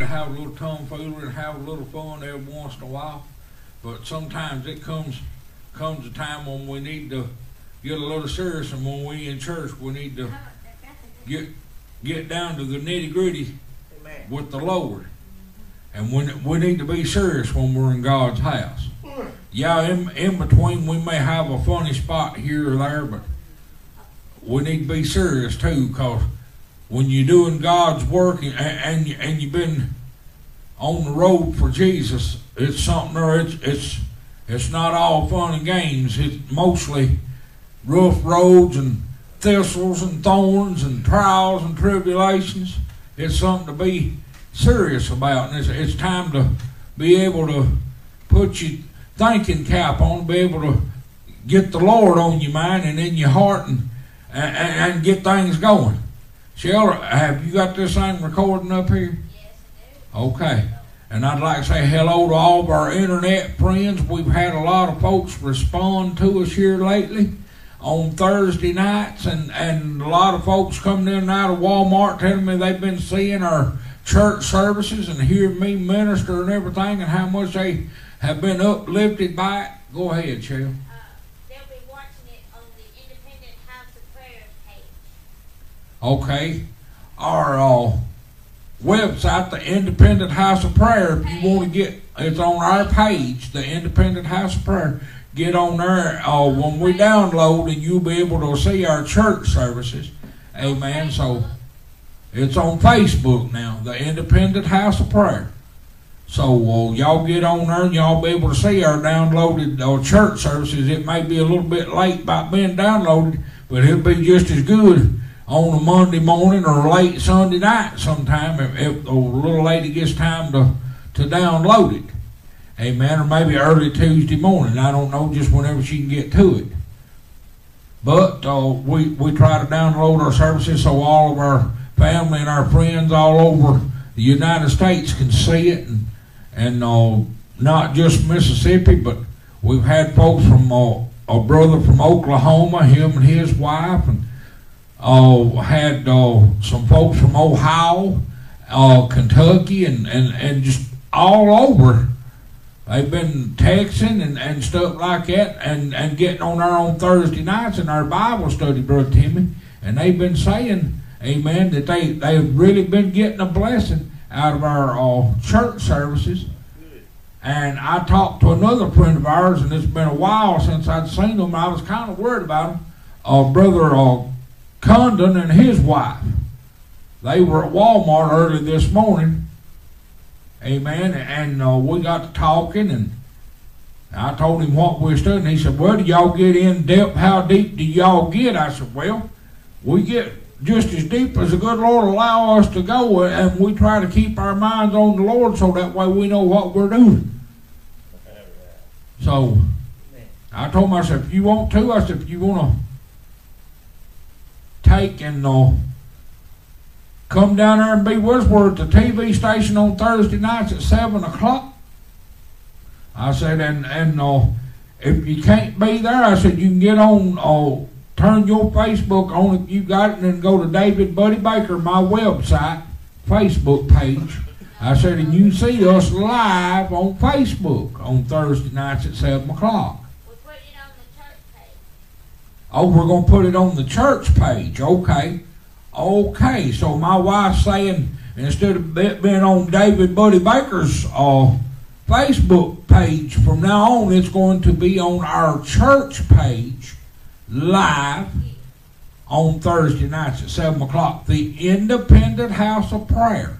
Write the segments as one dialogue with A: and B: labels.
A: to have a little tomfoolery and have a little fun every once in a while. But sometimes it comes comes a time when we need to get a little serious, and when we in church, we need to get get down to the nitty gritty with the Lord. And when we need to be serious when we're in God's house. Yeah, in, in between we may have a funny spot here or there, but we need to be serious too, because when you're doing God's work and, and, and you've been on the road for Jesus, it's something or it's, it's, it's not all fun and games. It's mostly rough roads and thistles and thorns and trials and tribulations. It's something to be serious about, and it's, it's time to be able to put your thinking cap on, be able to get the Lord on your mind and in your heart, and and, and get things going. Shell, have you got this thing recording up here? Okay. And I'd like to say hello to all of our internet friends. We've had a lot of folks respond to us here lately on Thursday nights, and, and a lot of folks coming in and out of Walmart telling me they've been seeing our church services and hearing me minister and everything, and how much they have been uplifted by it. Go ahead, Shell.
B: Uh, they'll be watching it on the Independent House of Prayers page.
A: Okay. Our uh, website, the Independent House of Prayer, if you want to get, it's on our page, the Independent House of Prayer. Get on there uh, when we download, and you'll be able to see our church services. Amen. So it's on Facebook now, the Independent House of Prayer. So uh, y'all get on there and y'all be able to see our downloaded uh, church services. It may be a little bit late by being downloaded, but it'll be just as good on a Monday morning or late Sunday night sometime if, if a little lady gets time to, to download it. Amen. Or maybe early Tuesday morning. I don't know, just whenever she can get to it. But uh, we, we try to download our services so all of our family and our friends all over the United States can see it. And, and uh, not just Mississippi, but we've had folks from uh, a brother from Oklahoma, him and his wife, and uh, had uh, some folks from Ohio, uh, Kentucky, and, and, and just all over. They've been texting and, and stuff like that and, and getting on there on Thursday nights in our Bible study, Brother Timmy. And they've been saying, amen, that they, they've really been getting a blessing out of our uh, church services. And I talked to another friend of ours, and it's been a while since I'd seen him. I was kind of worried about him. Uh, Brother uh, Condon and his wife. They were at Walmart early this morning. Amen. And uh, we got to talking, and I told him what we stood, and he said, "Well, do y'all get in depth? How deep do y'all get?" I said, "Well, we get just as deep as the good Lord allow us to go, and we try to keep our minds on the Lord, so that way we know what we're doing." So I told him, I said, "If you want to, I said, if you want to take and uh, come down there and be with us. At the TV station on Thursday nights at seven o'clock." I said, "And and uh, if you can't be there, I said you can get on. Uh, turn your Facebook on if you got it, and then go to David Buddy Baker, my website, Facebook page." I said, and you see us live on Facebook on Thursday nights at 7 o'clock.
B: We put it on the church page.
A: Oh, we're going to put it on the church page. Okay. Okay. So my wife's saying instead of being on David Buddy Baker's uh, Facebook page from now on, it's going to be on our church page live on Thursday nights at 7 o'clock. The Independent House of Prayer.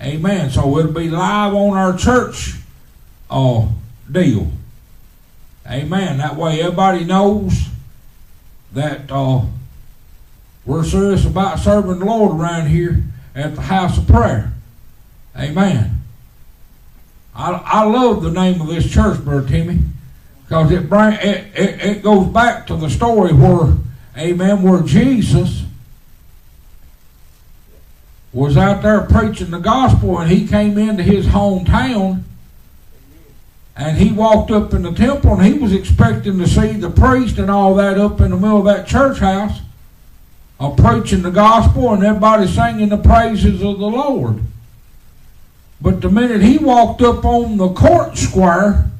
A: Amen. So it'll be live on our church uh, deal. Amen. That way everybody knows that uh, we're serious about serving the Lord around here at the house of prayer. Amen. I, I love the name of this church, Brother Timmy, because it, it, it, it goes back to the story where, amen, where Jesus was out there preaching the gospel and he came into his hometown and he walked up in the temple and he was expecting to see the priest and all that up in the middle of that church house uh, preaching the gospel and everybody singing the praises of the Lord. But the minute he walked up on the court square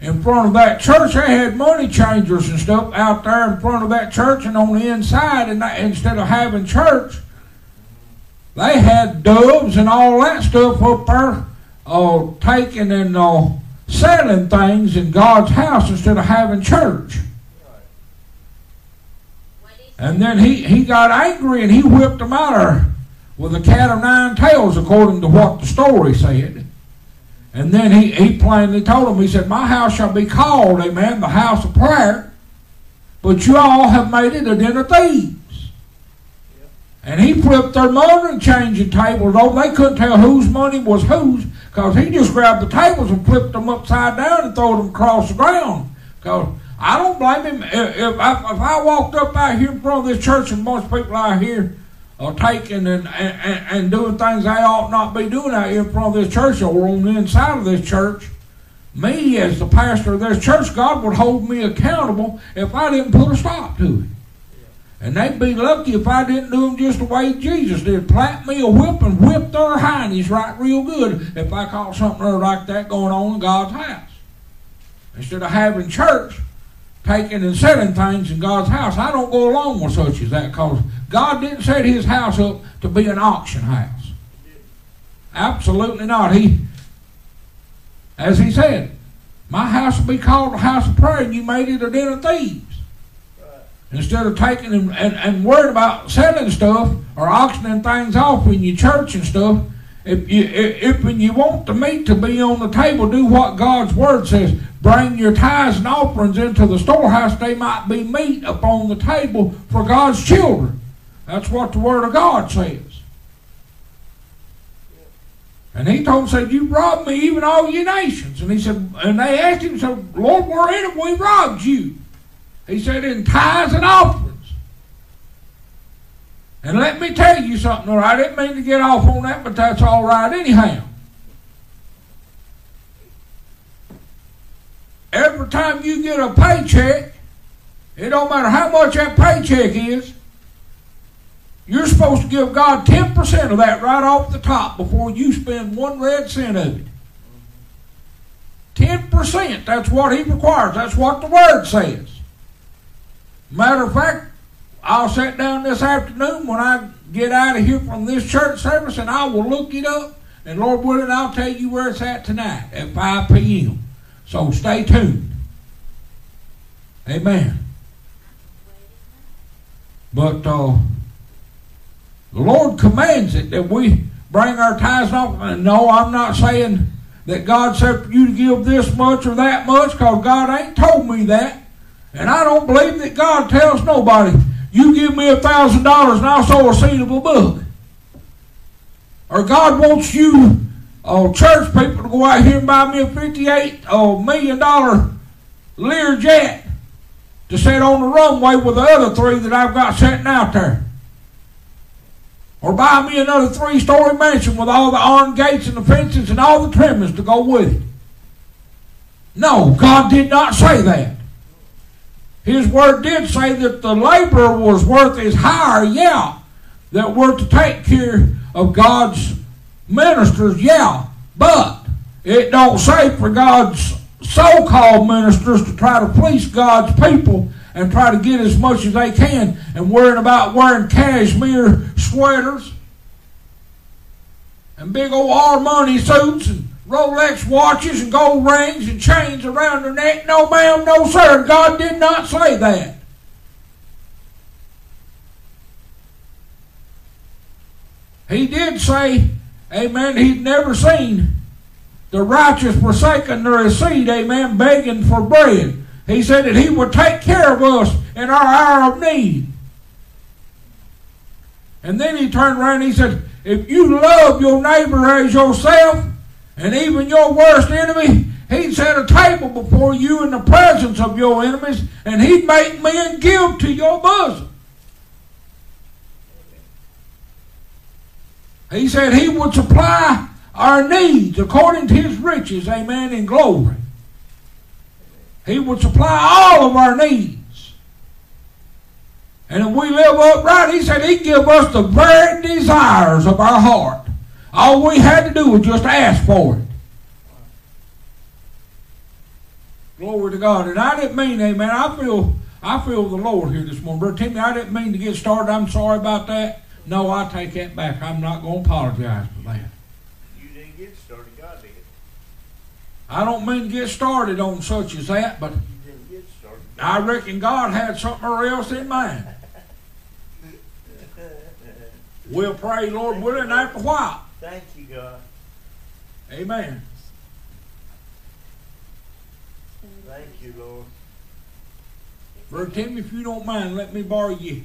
A: in front of that church, they had money changers and stuff out there in front of that church and on the inside. And instead of having church, they had doves and all that stuff up there, uh, taking and uh, selling things in God's house instead of having church. And then he, he got angry and he whipped them out there with a cat of nine tails, according to what the story said. And then he, he plainly told them, he said, My house shall be called, amen, the house of prayer, but you all have made it a den of thieves. And he flipped their money changing tables over. They couldn't tell whose money was whose because he just grabbed the tables and flipped them upside down and threw them across the ground. Because I don't blame him. If, if, I, if I walked up out here in front of this church and most people out here are taking and, and, and doing things they ought not be doing out here in front of this church or on the inside of this church, me as the pastor of this church, God would hold me accountable if I didn't put a stop to it. And they'd be lucky if I didn't do them just the way Jesus did. Plant me a whip and whip their hindies right real good if I caught something like that going on in God's house. Instead of having church taking and selling things in God's house, I don't go along with such as that because God didn't set his house up to be an auction house. Absolutely not. He, as he said, my house will be called a house of prayer, and you made it a den of thieves. Instead of taking and, and, and worrying about selling stuff or auctioning things off in your church and stuff, if you if, when you want the meat to be on the table, do what God's word says. Bring your tithes and offerings into the storehouse, they might be meat upon the table for God's children. That's what the word of God says. And he told them, said, You robbed me, even all your nations. And he said, and they asked him, said, Lord, wherein have we robbed you? He said, in tithes and offerings. And let me tell you something, right? I didn't mean to get off on that, but that's all right anyhow. Every time you get a paycheck, it don't matter how much that paycheck is, you're supposed to give God 10% of that right off the top before you spend one red cent of it. 10%, that's what He requires. That's what the Word says. Matter of fact, I'll sit down this afternoon when I get out of here from this church service and I will look it up. And Lord willing, I'll tell you where it's at tonight at 5 p.m. So stay tuned. Amen. But uh, the Lord commands it that we bring our tithes off. And no, I'm not saying that God said for you to give this much or that much because God ain't told me that. And I don't believe that God tells nobody, you give me a thousand dollars and I'll sow a seed of a book. Or God wants you, uh, church people, to go out here and buy me a fifty-eight uh, million dollar Learjet to sit on the runway with the other three that I've got sitting out there. Or buy me another three-story mansion with all the iron gates and the fences and all the trimmings to go with it. No, God did not say that. His word did say that the laborer was worth his hire, yeah. That we're to take care of God's ministers, yeah. But it don't say for God's so-called ministers to try to fleece God's people and try to get as much as they can and worrying about wearing cashmere sweaters and big old Armani suits and Rolex watches and gold rings and chains around their neck. No, ma'am, no, sir. God did not say that. He did say, amen, he'd never seen the righteous forsaken nor his seed, amen, begging for bread. He said that he would take care of us in our hour of need. And then he turned around and he said, if you love your neighbor as yourself, and even your worst enemy, he'd set a table before you in the presence of your enemies, and he'd make men give to your bosom. He said he would supply our needs according to his riches, amen, in glory. He would supply all of our needs. And if we live upright, he said he'd give us the very desires of our heart. All we had to do was just ask for it. Glory to God. And I didn't mean, amen. I feel I feel the Lord here this morning. Brother Timmy, I didn't mean to get started. I'm sorry about that. No, I take that back. I'm not going to apologize for that.
C: You didn't get started, God did.
A: I don't mean to get started on such as that, but
C: You didn't get started.
A: I reckon God had something else in mind. We'll pray, Lord willing, after a while.
C: Thank you, God.
A: Amen.
C: Thank you, Lord.
A: Brother Tim, if you don't mind, let me borrow your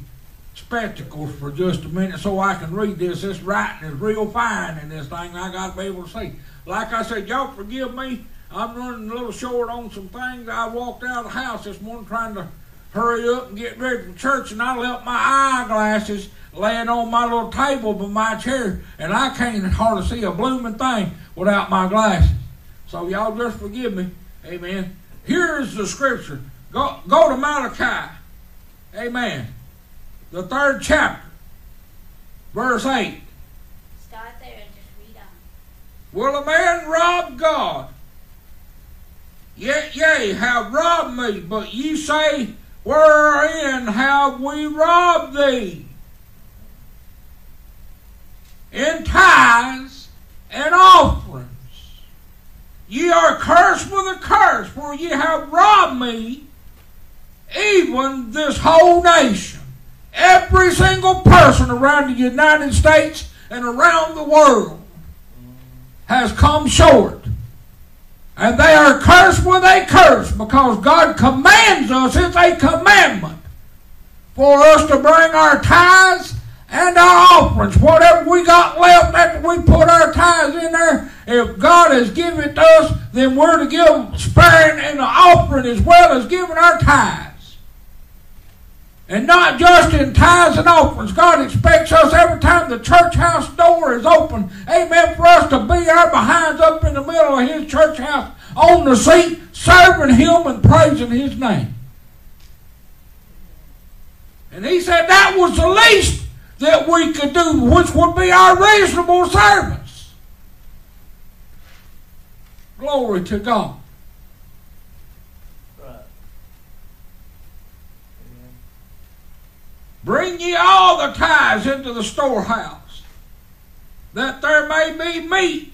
A: spectacles for just a minute so I can read this. This writing is real fine in this thing. I got to be able to see. Like I said, y'all forgive me. I'm running a little short on some things. I walked out of the house this morning trying to hurry up and get ready for church, and I left my eyeglasses laying on my little table by my chair, and I can't hardly see a blooming thing without my glasses. So y'all just forgive me. Amen. Here's the scripture. Go, go to Malachi. Amen. The third chapter, verse 8.
B: Start there and just read on.
A: Will a man rob God? Yet yea, have robbed me, but ye say, Wherein have we robbed thee? In tithes and offerings. Ye are cursed with a curse, for ye have robbed me, even this whole nation. Every single person around the United States and around the world has come short. And they are cursed with a curse because God commands us, it's a commandment for us to bring our tithes and our offerings. Whatever we got left after we put our tithes in there, if God has given it to us, then we're to give sparing and the offering as well as giving our tithes. And not just in tithes and offerings. God expects us every time the church house door is open, amen, for us to be our behinds up in the middle of His church house on the seat, serving Him and praising His name. And He said that was the least that we could do, which would be our reasonable service. Glory to God.
C: Right.
A: Bring ye all the tithes into the storehouse, that there may be meat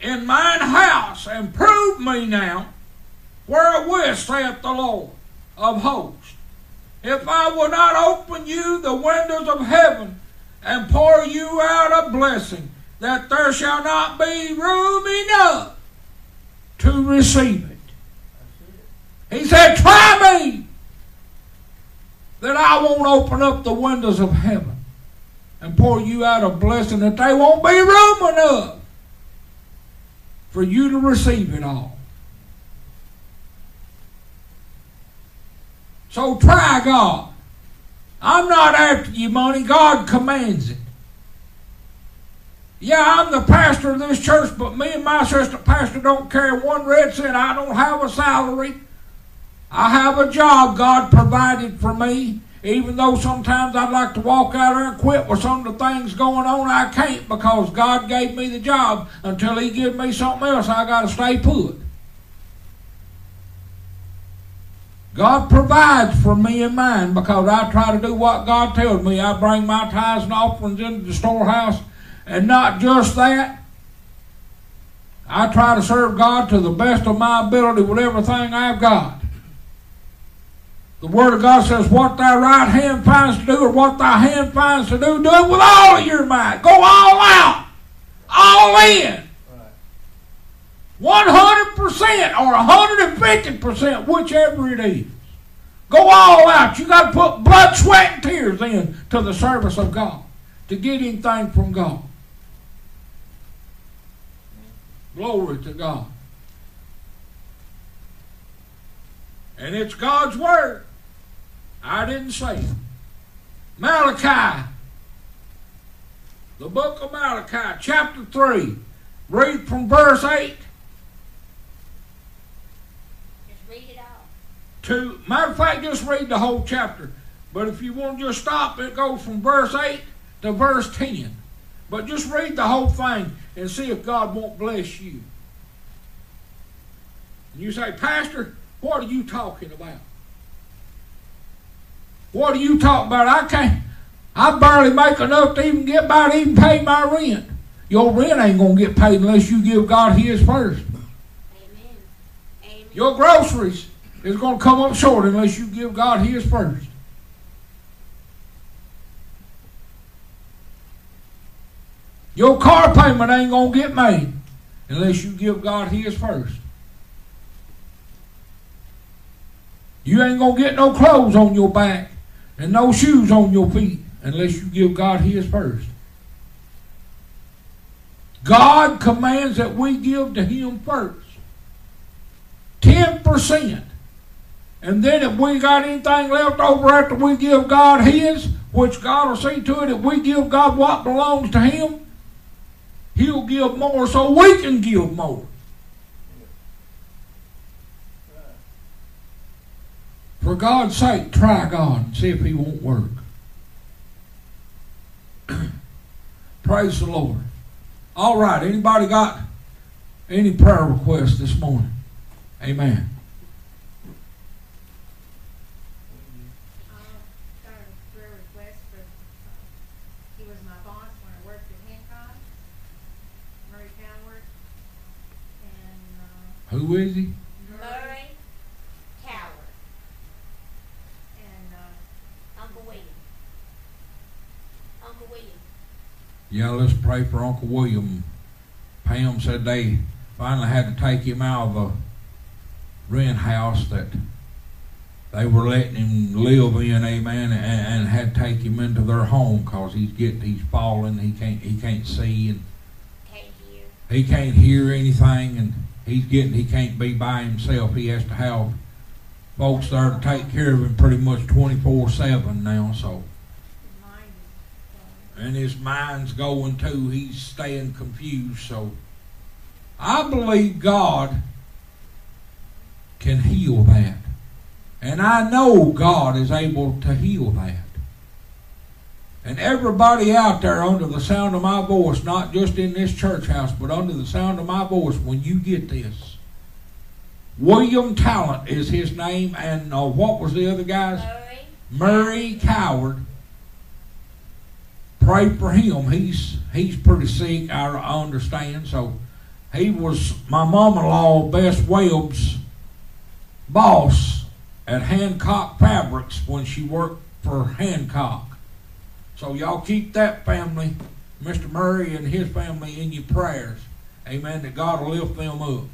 A: in mine house, and prove me now wherewith saith the Lord of hosts. If I will not open you the windows of heaven and pour you out a blessing, that there shall not be room enough to receive it. He said, Try me that I won't open up the windows of heaven and pour you out a blessing that there won't be room enough for you to receive it all. So try God. I'm not after your money. God commands it. Yeah, I'm the pastor of this church, but me and my sister pastor don't carry one red cent. I don't have a salary. I have a job God provided for me. Even though sometimes I'd like to walk out there and quit with some of the things going on, I can't because God gave me the job. Until He gives me something else, I got to stay put. God provides for me and mine because I try to do what God tells me. I bring my tithes and offerings into the storehouse, and not just that. I try to serve God to the best of my ability with everything I've got. The Word of God says, What thy right hand finds to do, or what thy hand finds to do, do it with all of your might. Go all out, all in.
C: Right.
A: 100% or 150%, whichever it is. Go all out. You got to put blood, sweat, and tears in to the service of God to get anything from God. Glory to God. And it's God's Word. I didn't say it. Malachi. The book of Malachi, chapter 3. Read from verse 8
B: Just read it all.
A: To, matter of fact, just read the whole chapter. But if you want to just stop, it goes from verse 8 to verse 10. But just read the whole thing and see if God won't bless you. And you say, Pastor, what are you talking about? What are you talking about? I can't. I barely make enough to even get by to even pay my rent. Your rent ain't gonna get paid unless you give God His first.
B: Amen. Amen.
A: Your groceries is gonna come up short unless you give God His first. Your car payment ain't gonna get made unless you give God His first. You ain't gonna get no clothes on your back and no shoes on your feet unless you give God His first. God commands that we give to Him first. 10%. And then if we got anything left over after we give God His, which God will see to it, if we give God what belongs to Him, He'll give more so we can give more. For God's sake, try God and see if He won't work. Praise the Lord. All right, anybody got any prayer requests this morning? Amen.
D: Uh, got a prayer request for, uh, he was my boss when I worked at Hancock, Murray Coward, and, uh,
A: Who is he?
B: Murray Coward,
D: and, uh,
B: Uncle William. Uncle William.
A: Yeah, let's pray for Uncle William. Pam said they finally had to take him out of the rent house that they were letting him live in, amen, and, and had to take him into their home because he's getting, he's falling, he can't, he can't see, and
B: Can't hear.
A: he can't hear anything, and he's getting, he can't be by himself. He has to have folks there to take care of him pretty much 24-7 now, so. and his mind's going too. He's staying confused. So I believe God can heal that. And I know God is able to heal that. And everybody out there under the sound of my voice, not just in this church house, but under the sound of my voice, when you get this, William Talent is his name, and uh, what was the other guy's?
B: Murray.
A: Murray Coward. Pray for him. He's he's pretty sick. I understand. So he was my mom-in-law Bess Webb's boss at Hancock Fabrics when she worked for Hancock. So y'all keep that family, Mr. Murray and his family, in your prayers. Amen. That God will lift them up.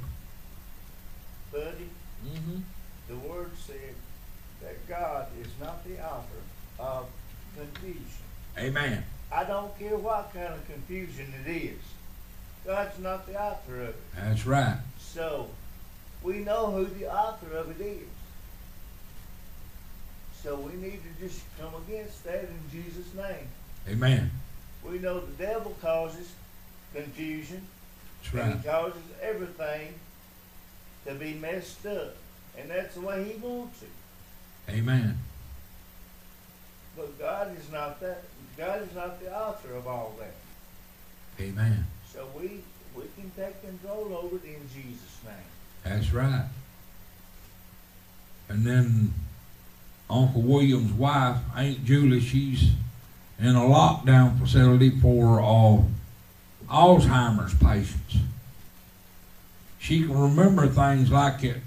C: Buddy,
A: Mm-hmm.
C: the word said that God is not the author of confusion.
A: Amen.
C: I don't care what kind of confusion it is. God's not the author of it.
A: That's right.
C: So, we know who the author of it is. So we need to just come against that in Jesus' name.
A: Amen.
C: We know the devil causes confusion.
A: That's
C: And
A: right.
C: he causes everything to be messed up. And that's the way he wants it.
A: Amen.
C: But God is not that. God is not the author of all that.
A: Amen.
C: So we we can take control over it in Jesus' name.
A: That's right. And then Uncle William's wife, Aunt Julie, she's in a lockdown facility for uh, Alzheimer's patients. She can remember things like it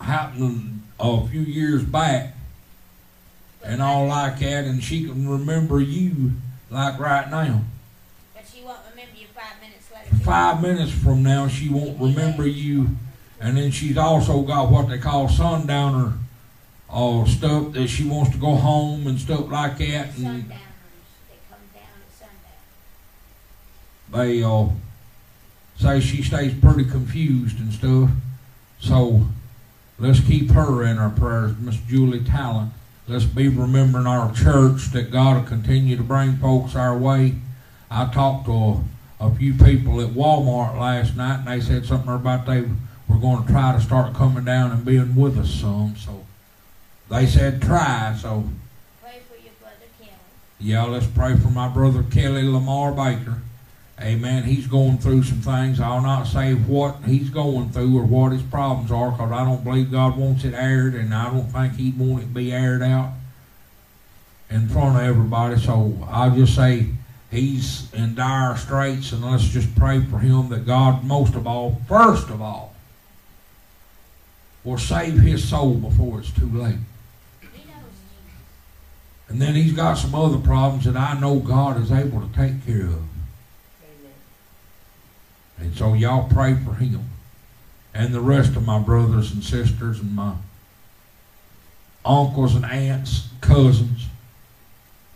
A: happened a few years back and all like that, and she can remember you like right now.
B: But she won't remember you five minutes later.
A: five minutes from now she won't remember you and then she's also got what they call sundowner uh, stuff that she wants to go home and stuff like that and
B: they
A: uh, say she stays pretty confused and stuff. So let's keep her in our prayers miss julie talent let's be remembering our church that god will continue to bring folks our way. I talked to a, a few people at walmart last night and they said something about they were going to try to start coming down and being with us some so they said try so
B: Pray for your brother Kelly.
A: Yeah, let's pray for my brother Kelly Lamar Baker. Amen. He's going through some things. I'll not say what he's going through or what his problems are because I don't believe God wants it aired and I don't think he'd want it to be aired out in front of everybody. So I'll just say he's in dire straits and let's just pray for him that God, most of all, first of all, will save his soul before it's too late.
B: He knows Jesus.
A: And then he's got some other problems that I know God is able to take care of.
C: Amen.
A: And so y'all pray for him and the rest of my brothers and sisters and my uncles and aunts, cousins,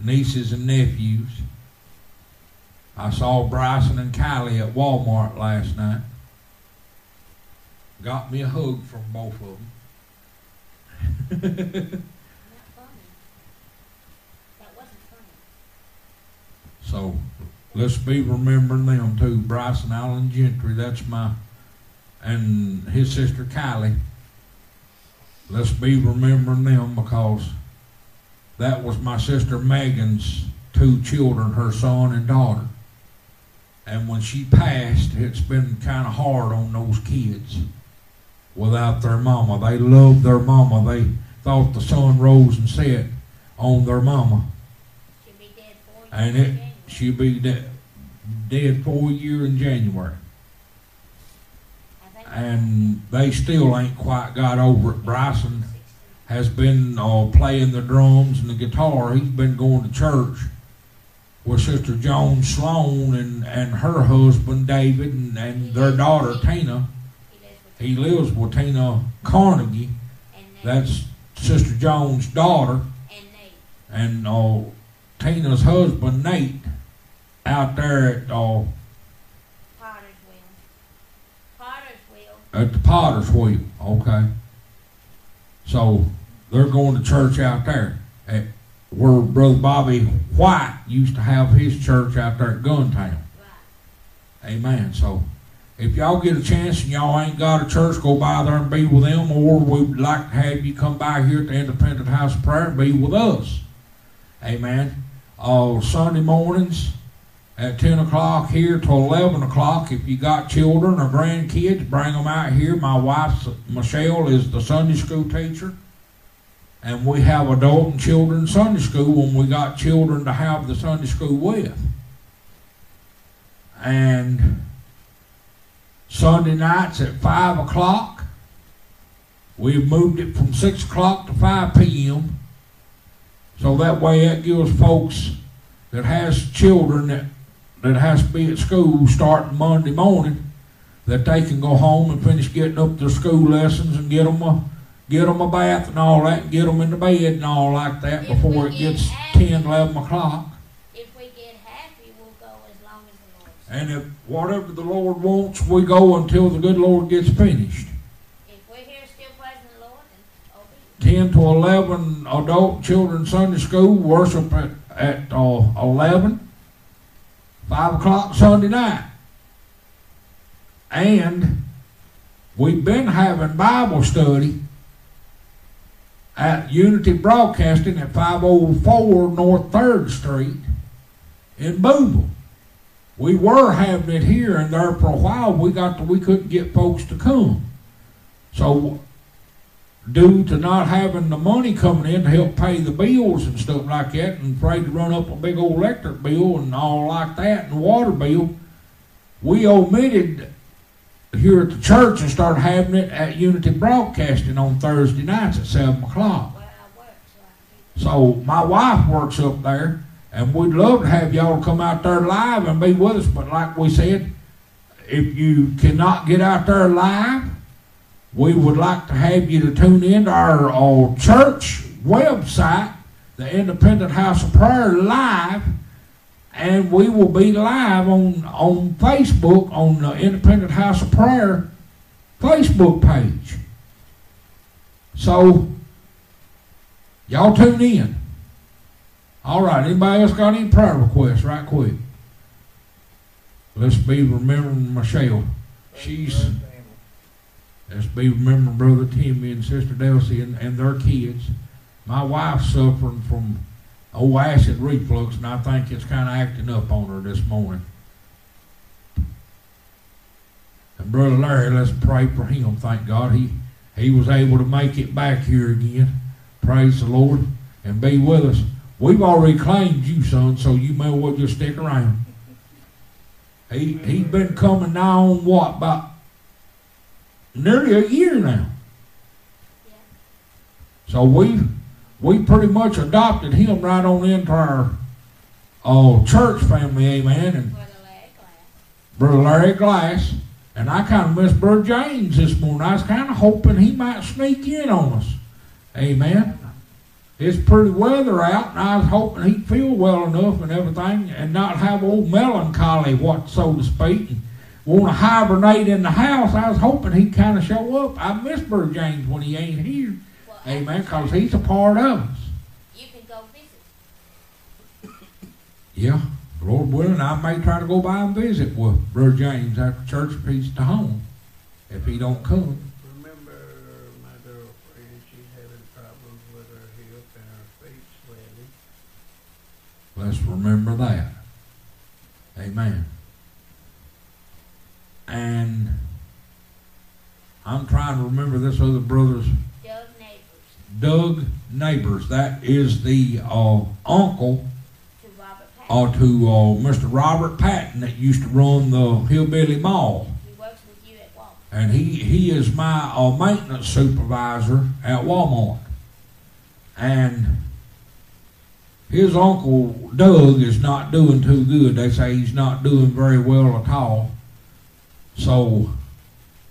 A: nieces and nephews. I saw Bryson and Kylie at Walmart last night. Got me a hug from both of them.
B: Not funny. That wasn't funny.
A: So let's be remembering them too. Bryson Allen Gentry, that's my, and his sister Kylie. Let's be remembering them because that was my sister Megan's two children, her son and daughter. And when she passed, it's been kind of hard on those kids without their mama. They loved their mama. They thought the sun rose and set on their mama. And it. She'll be de- dead for a year in January. And they still ain't quite got over it. Bryson has been uh, playing the drums and the guitar. He's been going to church with Sister Joan Sloan and, and her husband David and, and their daughter Tina.
B: He lives with
A: Tina Carnegie. That's Sister Joan's daughter.
B: and
A: and uh, Tina's husband Nate out there at uh,
B: Potter's wheel. Potter's wheel.
A: at the Potter's Wheel. Okay, so they're going to church out there at where Brother Bobby White used to have his church out there at Guntown.
B: Right.
A: Amen. So if y'all get a chance and y'all ain't got a church, go by there and be with them, or we'd like to have you come by here at the Independent House of Prayer and be with us. Amen. Uh, Sunday mornings at 10 o'clock here till 11 o'clock. If you got children or grandkids, bring them out here. My wife, Michelle, is the Sunday school teacher. And we have adult and children Sunday school when we got children to have the Sunday school with. And Sunday nights at 5 o'clock. We've moved it from 6 o'clock to 5 p.m. So that way it gives folks that has children that, that has to be at school starting Monday morning that they can go home and finish getting up their school lessons and get them a, get them a bath and all that and get them in the bed and all like that
B: If
A: before it
B: get
A: gets
B: happy.
A: 10, 11 o'clock.
B: If we get happy, we'll go as long as the Lord.
A: And if whatever the Lord wants, we go until the good Lord gets finished.
B: If we're here still praising the Lord, then
A: 10 to 11 adult children Sunday school, worship at, at uh, 11, 5 o'clock Sunday night. And we've been having Bible study at Unity Broadcasting at 504 North 3rd Street in Booneville. We were having it here and there for a while. We got to, we couldn't get folks to come. So due to not having the money coming in to help pay the bills and stuff like that, and afraid to run up a big old electric bill and all like that, and water bill, we omitted here at the church and started having it at Unity Broadcasting on Thursday nights at seven o'clock.
B: So
A: my wife works up there, and we'd love to have y'all come out there live and be with us. But like we said, if you cannot get out there live, we would like to have you to tune in to our uh, church website, the Independent House of Prayer Live, and we will be live on on Facebook on the Independent House of Prayer Facebook page. So y'all tune in. All right. Anybody else got any prayer requests? Right quick. Let's be remembering Michelle. She's Let's be remembering Brother Timmy and Sister Delcy and, and their kids. My wife's suffering from old acid reflux, and I think it's kind of acting up on her this morning. And Brother Larry, let's pray for him. Thank God he he was able to make it back here again. Praise the Lord and be with us. We've already claimed you, son, so you may well just stick around. He he's been coming now on what about nearly a year now. So we we pretty much adopted him right on into our uh, church family, amen. And
B: the leg glass.
A: Brother Larry Glass, and I kind of missed Brother James this morning. I was kind of hoping he might sneak in on us, amen. It's pretty weather out, and I was hoping he'd feel well enough and everything, and not have old melancholy, what so to speak, and want to hibernate in the house. I was hoping he'd kind of show up. I miss Brother James when he ain't here.
B: Well,
A: Amen, because he's a part of us.
B: You can go visit.
A: Yeah, Lord willing, I may try to go by and visit with Brother James after church if he's to home, if he don't come.
E: Remember my girlfriend, she's having problems with her hip and her feet swelling.
A: Let's remember that. Amen. And I'm trying to remember this other brother's
B: Doug Neighbors
A: Doug Neighbors. That is the uh, uncle
B: to Robert Patton.
A: uh, to uh, Mr. Robert Patton that used to run the Hillbilly Mall.
B: He works with you at Walmart.
A: and he he is my uh, maintenance supervisor at Walmart, and his uncle Doug is not doing too good. They say he's not doing very well at all. So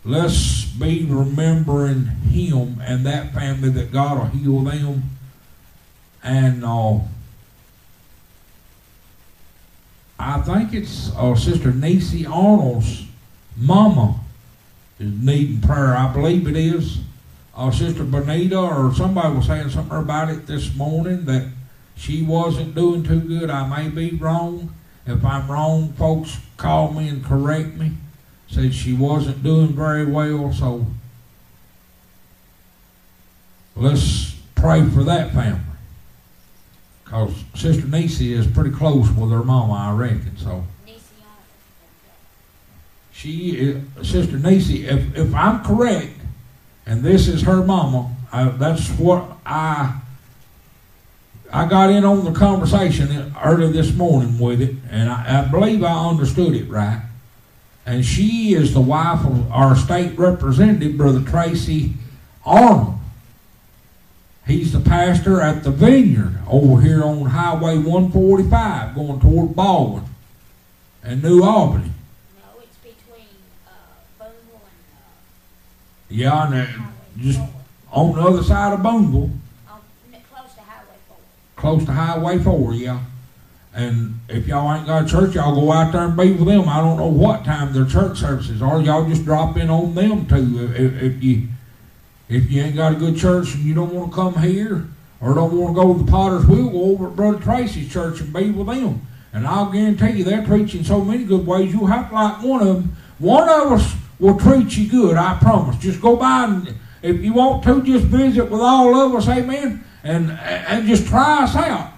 A: let's be remembering him and that family that God will heal them, and uh, I think it's uh, Sister Nisi Arnold's mama is needing prayer. I believe it is. Uh, Sister Bonita or somebody was saying something about it this morning that she wasn't doing too good. I may be wrong. If I'm wrong, folks call me and correct me. Said she wasn't doing very well, so let's pray for that family. Because Sister Nisi is pretty close with her mama, I reckon. So she is, Sister Nisi, if, if I'm correct, and this is her mama, I, that's what I I got in on the conversation early this morning with it, and I, I believe I understood it right. And she is the wife of our state representative, Brother Tracy Arnold. He's the pastor at the Vineyard over here on Highway 145, going toward Baldwyn and New Albany.
B: No, it's between uh, Booneville and uh,
A: Yeah, and uh, just
B: 4.
A: on the other side of Booneville,
B: On, n- close to Highway 4.
A: close to Highway 4, yeah. And if y'all ain't got a church, y'all go out there and be with them. I don't know what time their church services are. Y'all just drop in on them too. If, if you if you ain't got a good church and you don't want to come here or don't want to go to the Potter's Wheel, go over at Brother Tracy's church and be with them. And I'll guarantee you they're preaching so many good ways. You'll have to like one of them. One of us will treat you good, I promise. Just go by and if you want to, just visit with all of us, amen, and and just try us out.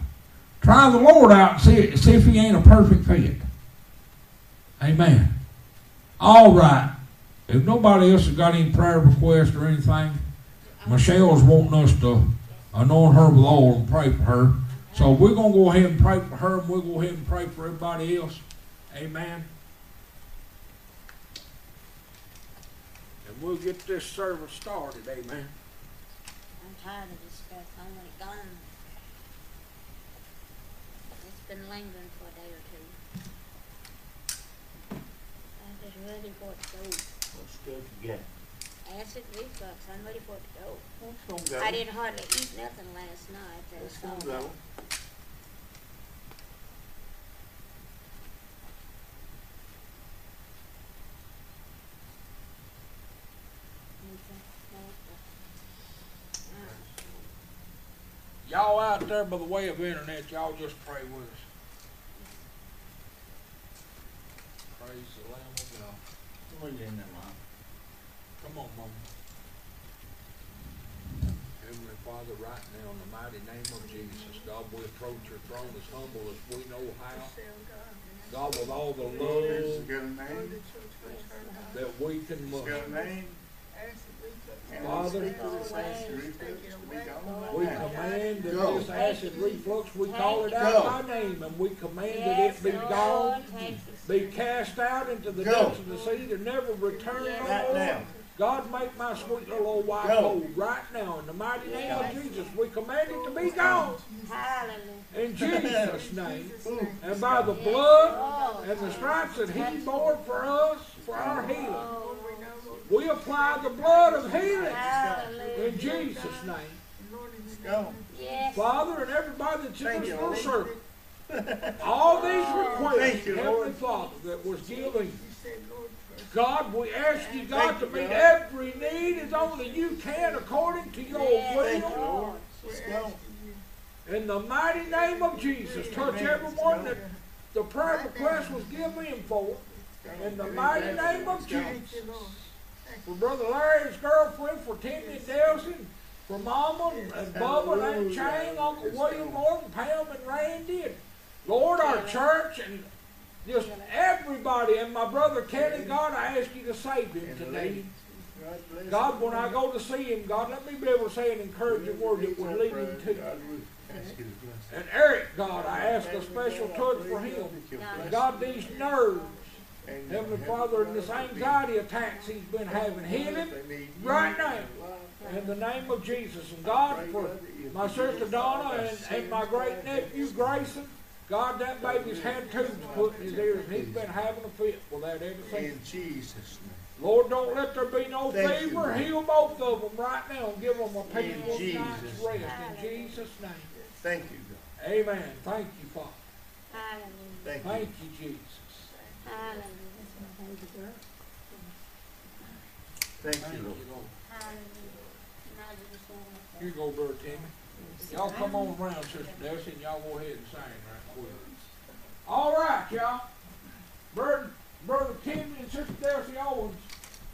A: Try the Lord out and see, see if he ain't a perfect fit. Amen. All right. If nobody else has got any prayer requests or anything, Michelle's wanting us to anoint her with oil and pray for her. So we're going to go ahead and pray for her, and we'll go ahead and pray for everybody else. Amen. And we'll get this service started. Amen.
B: I'm tired of this stuff. I want it gone. It's been lingering for a day or two. I'm just ready for it to go.
E: What stuff you got?
B: Acid reflux. I'm ready for it to go.
E: What's gonna go?
B: I didn't hardly eat nothing last night.
E: What's
B: That's all.
E: gonna go? Mm-hmm.
A: Y'all out there by the way of internet, y'all just pray with us. Praise the Lamb of God.
E: What's in there, Mom?
A: Come on, Mom. Heavenly Father, right now, in the mighty name of Jesus, God, we approach your throne as humble as we know how. God, with all the love
C: got a name.
A: that we can
C: It's got a
A: muster.
C: Right we
A: command that this acid reflux, we call it out by name, and we command that it be gone, be cast out into the depths of the sea to never return no
C: Right
A: more.
C: now.
A: God, make my sweet little old wife whole right now. In the mighty name of Jesus, we command it to be gone. In Jesus' name. And by the blood and the stripes that He bore for us, for our healing, we apply the blood of healing in Jesus' name.
C: It's gone.
B: Yes.
A: Father, and everybody that's in this little circle, all these requests,
C: you,
A: Heavenly Father, that was given. God, we ask you, God,
C: Thank
A: to meet every need as only you can according to your
B: Yes,
C: you,
A: will.
C: Lord. It's.
A: In the mighty name of Jesus, touch
C: Amen.
A: everyone that the prayer request was given for. In the mighty name of Jesus. For Brother Larry's girlfriend, for Timmy and Delson, for Mama and and Bubba and Aunt Chang, Uncle William Morton, Pam and Randy, and Lord, our church, and just everybody, and my brother Kenny, God, I ask you to save him
C: And
A: today.
C: lady. God bless
A: God,
C: you.
A: when I go to see him, God, let me be able to say an encouraging word that would lead him to you.
C: God, we ask you to bless
A: And Eric, God, I ask a special touch for him. God, these nerves,
C: And
A: Heavenly Father, and this anxiety attacks he's been having, heal him right now in the name of Jesus. And God, for my sister Donna and, and my great nephew Grayson, God, that baby's had tubes put in his ears, and he's been having a fit with that ever since.
C: In Jesus' name.
A: Lord, don't let there be no
C: Thank
A: fever.
C: Lord.
A: Heal both of them right now and give them a peaceful night's rest. In Jesus' name.
C: Thank you, God.
A: Amen. Thank you, Father.
B: Hallelujah.
C: Thank
A: Thank
C: you.
A: you, Jesus.
C: Thank you,
B: to-
A: Here you go, Brother Timmy. Y'all come on around, Sister Darcy, and y'all go ahead and sing right quick. All right, y'all. Brother, Brother Timmy and Sister Darcy Owens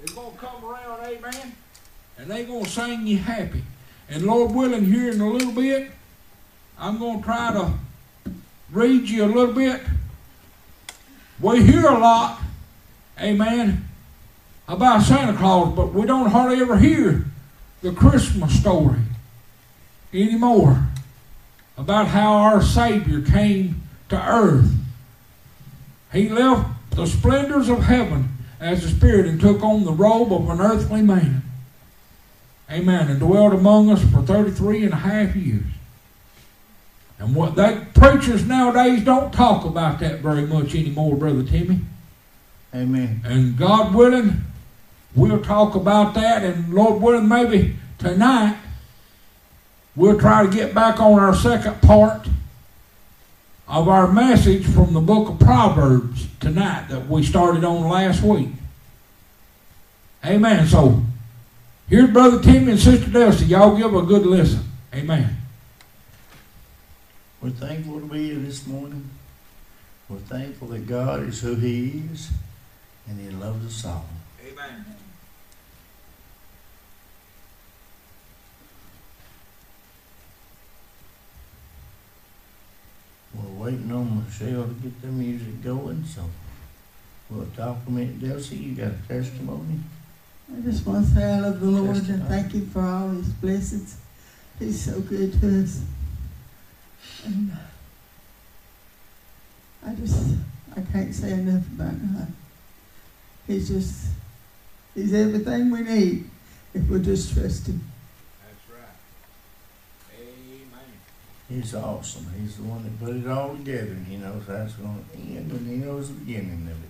A: is gonna come around, amen, and they gonna sing you happy. And Lord willing, here in a little bit, I'm gonna try to read you a little bit. We hear a lot, amen, about Santa Claus, but we don't hardly ever hear the Christmas story anymore about how our Savior came to earth. He left the splendors of heaven as a spirit and took on the robe of an earthly man. Amen. And dwelt among us for 33 and a half years. And what that preachers nowadays don't talk about that very much anymore, Brother Timmy.
C: Amen.
A: And God willing, we'll talk about that. And Lord willing, maybe tonight we'll try to get back on our second part of our message from the book of Proverbs tonight that we started on last week. Amen. So here's Brother Timmy and Sister Delcy. Y'all give a good listen. Amen.
C: We're thankful to be here this morning. We're thankful that God is who He is and He loves us all.
A: Amen.
C: We're waiting on Michelle to get the music going, so we'll talk a minute. Delcy, you got a testimony?
F: I just want to say I love the Lord and thank Him for all His blessings. He's so good to us. And uh, I just, I can't say enough about God. He's just, He's everything we need if we just trust Him.
A: That's right. Amen.
C: He's awesome. He's the one that put it all together, and He knows how it's going to end, and He knows the beginning of it.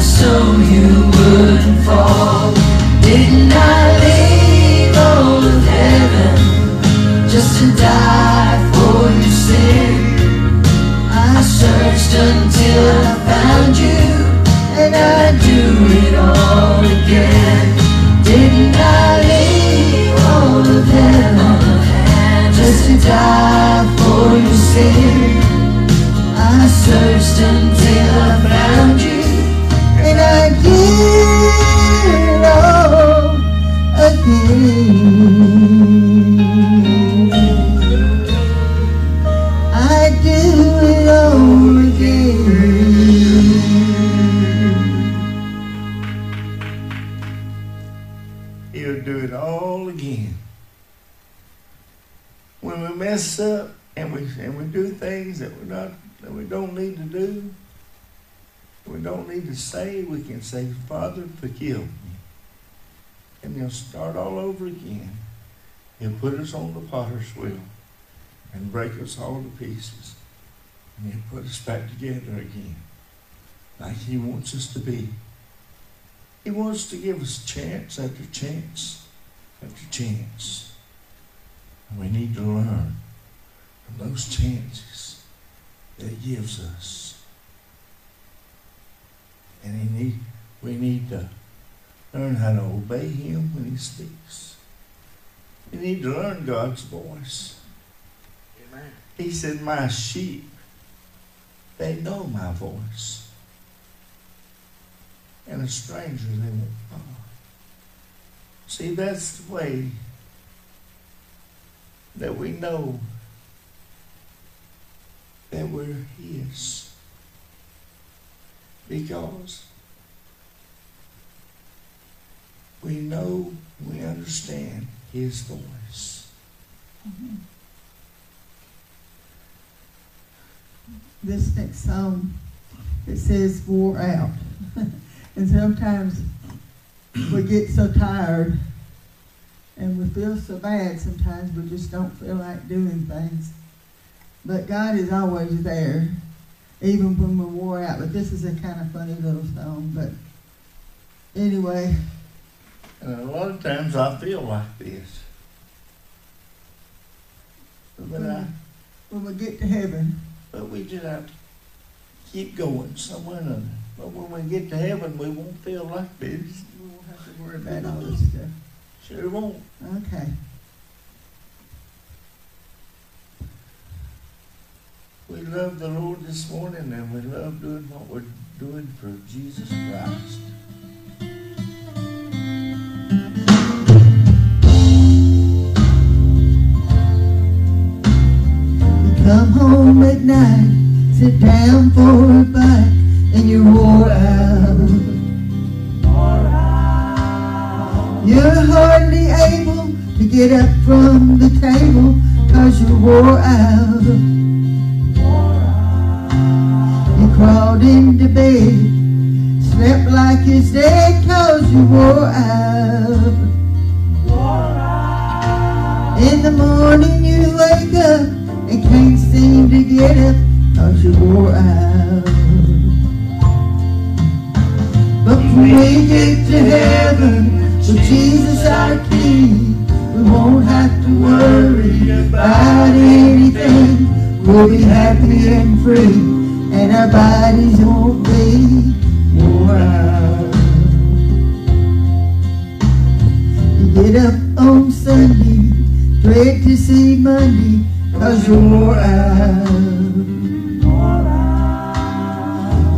F: So you wouldn't fall. Didn't I leave all of heaven just to die for your sin? I searched until I found you, and I
C: forgive me. And he'll start all over again. He'll put us on the potter's wheel and break us all to pieces. And he'll put us back together again. Like he wants us to be. He wants to give us chance after chance after chance. And we need to learn from those chances that he gives us. And he need, we need to learn how to obey him when he speaks. We need to learn God's voice.
E: Amen.
C: He said, My sheep, they know my voice. And a stranger they won't follow. See, that's the way that we know that we're His. Because we know, we understand His voice. Mm-hmm.
F: This next song, it says wore out. and sometimes we get so tired and we feel so bad sometimes we just don't feel like doing things. But God is always there, even when we're wore out. But this is a kind of funny little song. But anyway,
C: And a lot of times I feel like this. But I,
F: When we get to heaven,
C: but we just have to keep going somewhere another. But when we get to heaven, we won't feel like this.
F: we won't have to worry about all this stuff.
C: Sure won't.
F: Okay.
C: We love the Lord this morning and we love doing what we're doing for Jesus Christ.
F: Come home at night, sit down for a bite, and you're wore out. You're hardly able to get up from the table, cause you're wore out. You crawled into bed, slept like it's dead, cause you're wore out. In the morning you wake up and can't seem to get up cause you wore out. But we get to heaven with Jesus our King, we won't have to worry about anything. We'll be happy and free and our bodies won't be wore out. You get up on Sunday, dread to see Monday, cause you're wore out.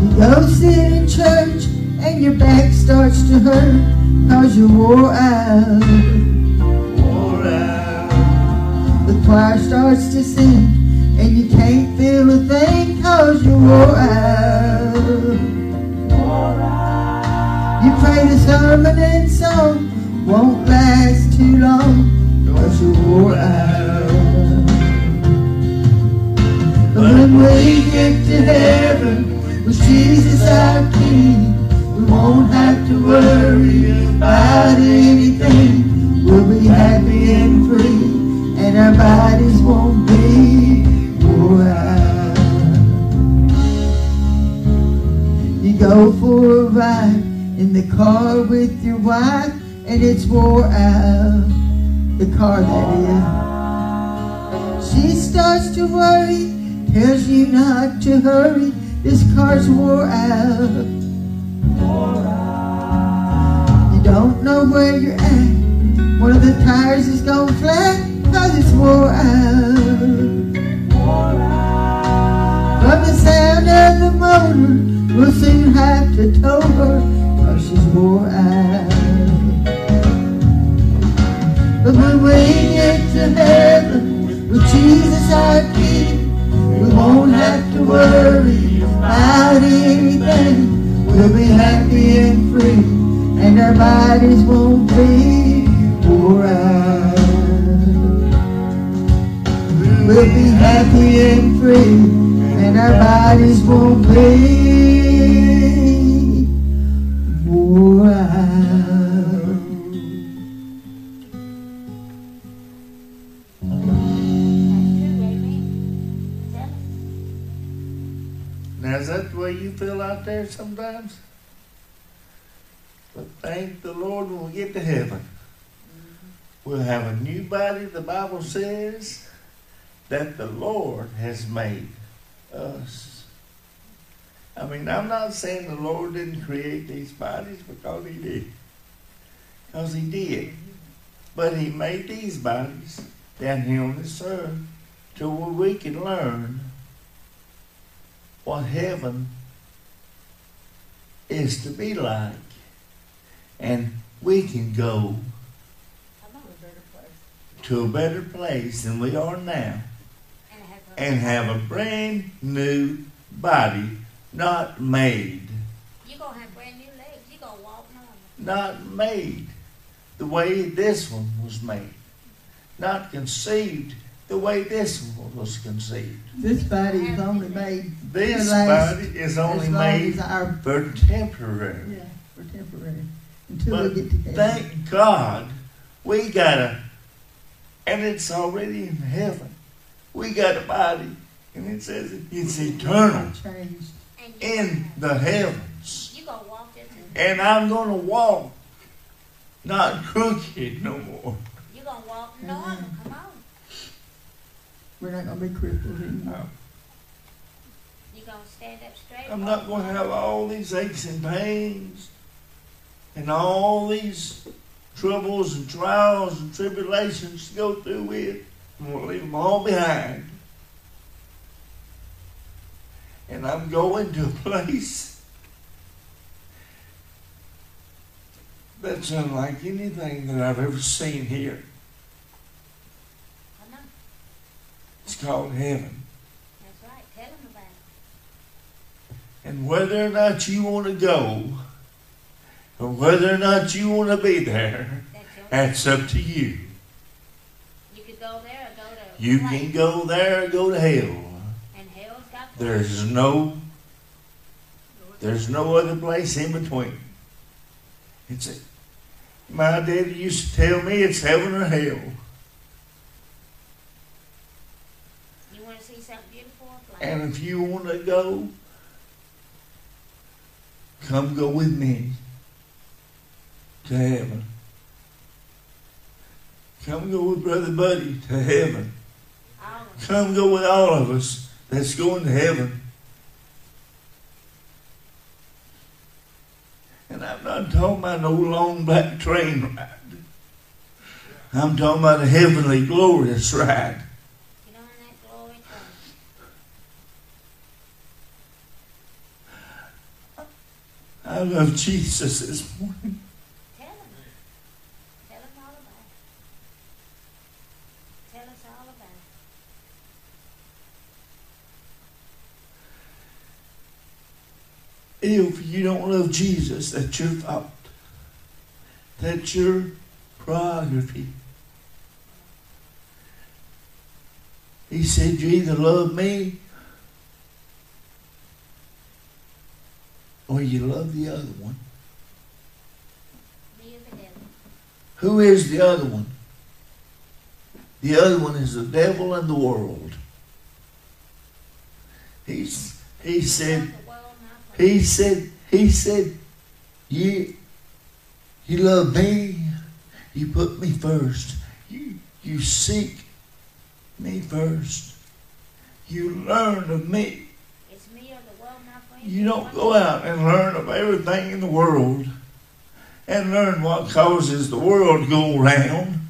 F: You go sit in church and your back starts to hurt, cause you're wore out.
C: Wore out.
F: The choir starts to sing and you can't feel a thing, cause you're wore out. You pray the sermon and song won't last too long, cause you wore out. We get to heaven with Jesus our King, we won't have to worry about anything. We'll be happy and free, and our bodies won't be wore out. You go for a ride in the car with your wife, and it's wore out. The car that is. She starts to worry, tells you not to hurry. This car's wore out. You don't know where you're at. One of the tires is gone flat, cause it's wore out. From the sound of the motor, we'll soon have to tow her, cause she's wore out. But when we get to heaven with Jesus our King, won't have to worry about anything. We'll be happy and free, and our bodies won't be out. We'll be happy and free, and our bodies won't be out
C: there sometimes? But thank the Lord when we get to heaven. Mm-hmm. We'll have a new body, the Bible says, that the Lord has made us. I mean, I'm not saying the Lord didn't create these bodies because He did. Because He did. But He made these bodies down here on this earth to where we can learn what heaven is to be like. And we can go to a better place than we are now
B: And have a.
C: and have a brand new body, not made,
B: You gonna have brand new legs. You gonna walk normal.
C: not made the way this one was made, not conceived the way this one was conceived.
F: This body is only made
C: This body is only made
F: as our
C: for temporary.
F: yeah for temporary until
C: But
F: we get to heaven.
C: thank God we got a, and it's already in heaven. We got a body, and it says it's eternal
F: Changed.
C: In the heavens.
B: You gonna walk this and
C: And I'm going to walk not crooked no more.
B: You gonna walk normal, come on.
F: We're not gonna be crippled anymore.
B: You gonna stand up straight.
C: I'm not going to have all these aches and pains and all these troubles and trials and tribulations to go through with. I'm going to leave them all behind. And I'm going to a place that's unlike anything that I've ever seen here.
B: Come on,
C: It's called heaven.
B: that's right, tell them about it.
C: And whether or not you want to go, or whether or not you want to be there,
B: That's
C: that's up to you.
B: you could go there or go to.
C: You
B: place.
C: can go there or go to hell.
B: And hell's got.
C: There's no there's no other place in between. It's a, my daddy used to tell me it's heaven or hell.
B: You wanna see something beautiful or flat?
C: And if you want to go, come go with me to heaven. Come go with Brother Buddy to heaven. Come go with all of us that's going to heaven. And I'm not talking about no long black train ride. I'm talking about a heavenly glorious ride.
B: Get on that glory train.
C: I love Jesus this morning.
B: Tell him. Tell him all about it. Tell us all about it.
C: If you don't love Jesus, that's your fault. That's your prerogative. He said, You either love me or you love the other one.
B: Me or the devil.
C: Who is the other one? The other one is the devil and the world. He's, he said,
B: Love the world, not the
C: He said, he said, you, you love me, you put me first. You, you seek me first. You learn of me.
B: It's me or the world, my friend.
C: You don't go out and learn of everything in the world and learn what causes the world to go round.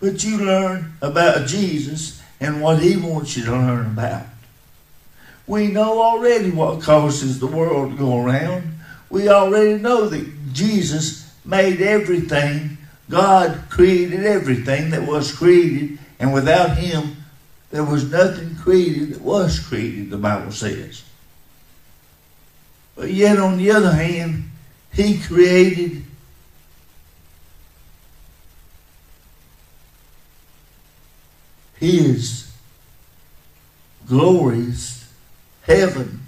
C: But you learn about Jesus and what he wants you to learn about. We know already what causes the world to go around. We already know that Jesus made everything. God created everything that was created, and without him, there was nothing created that was created, the Bible says. But yet, on the other hand, he created his glorious heaven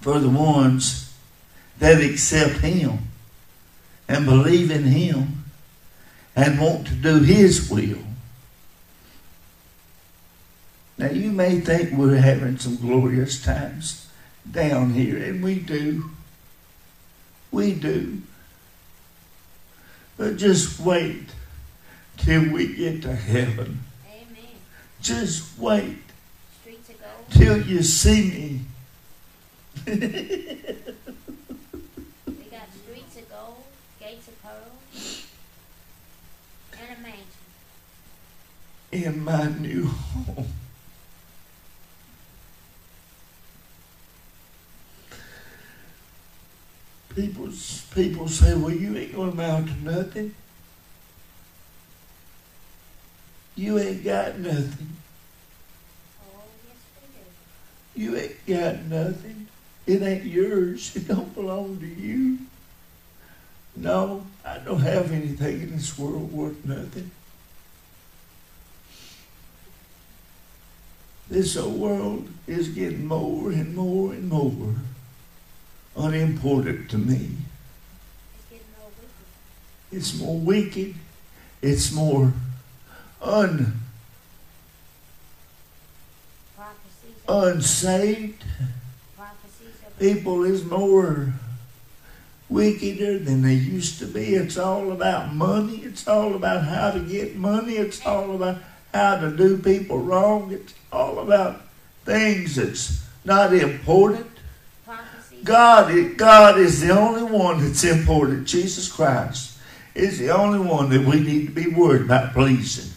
C: for the ones that accept him and believe in him and want to do his will. Now, you may think we're having some glorious times down here, and we do. We do. But just wait till we get to heaven.
B: Amen.
C: Just wait
B: Streets of gold.
C: till you see me.
B: We got streets of gold, gates of pearl, and a mansion.
C: in my new home. People, people say, well, you ain't going to amount to nothing. You ain't got nothing. You ain't got nothing. It ain't yours. It don't belong to you. No, I don't have anything in this world worth nothing. This old world is getting more and more and more unimportant to me.
B: It's more wicked.
C: It's more un, unsaved. People is more wickeder than they used to be. It's all about money. It's all about how to get money. It's all about how to do people wrong. It's all about things that's not important. God, is- God is the only one that's important. Jesus Christ is the only one that we need to be worried about pleasing.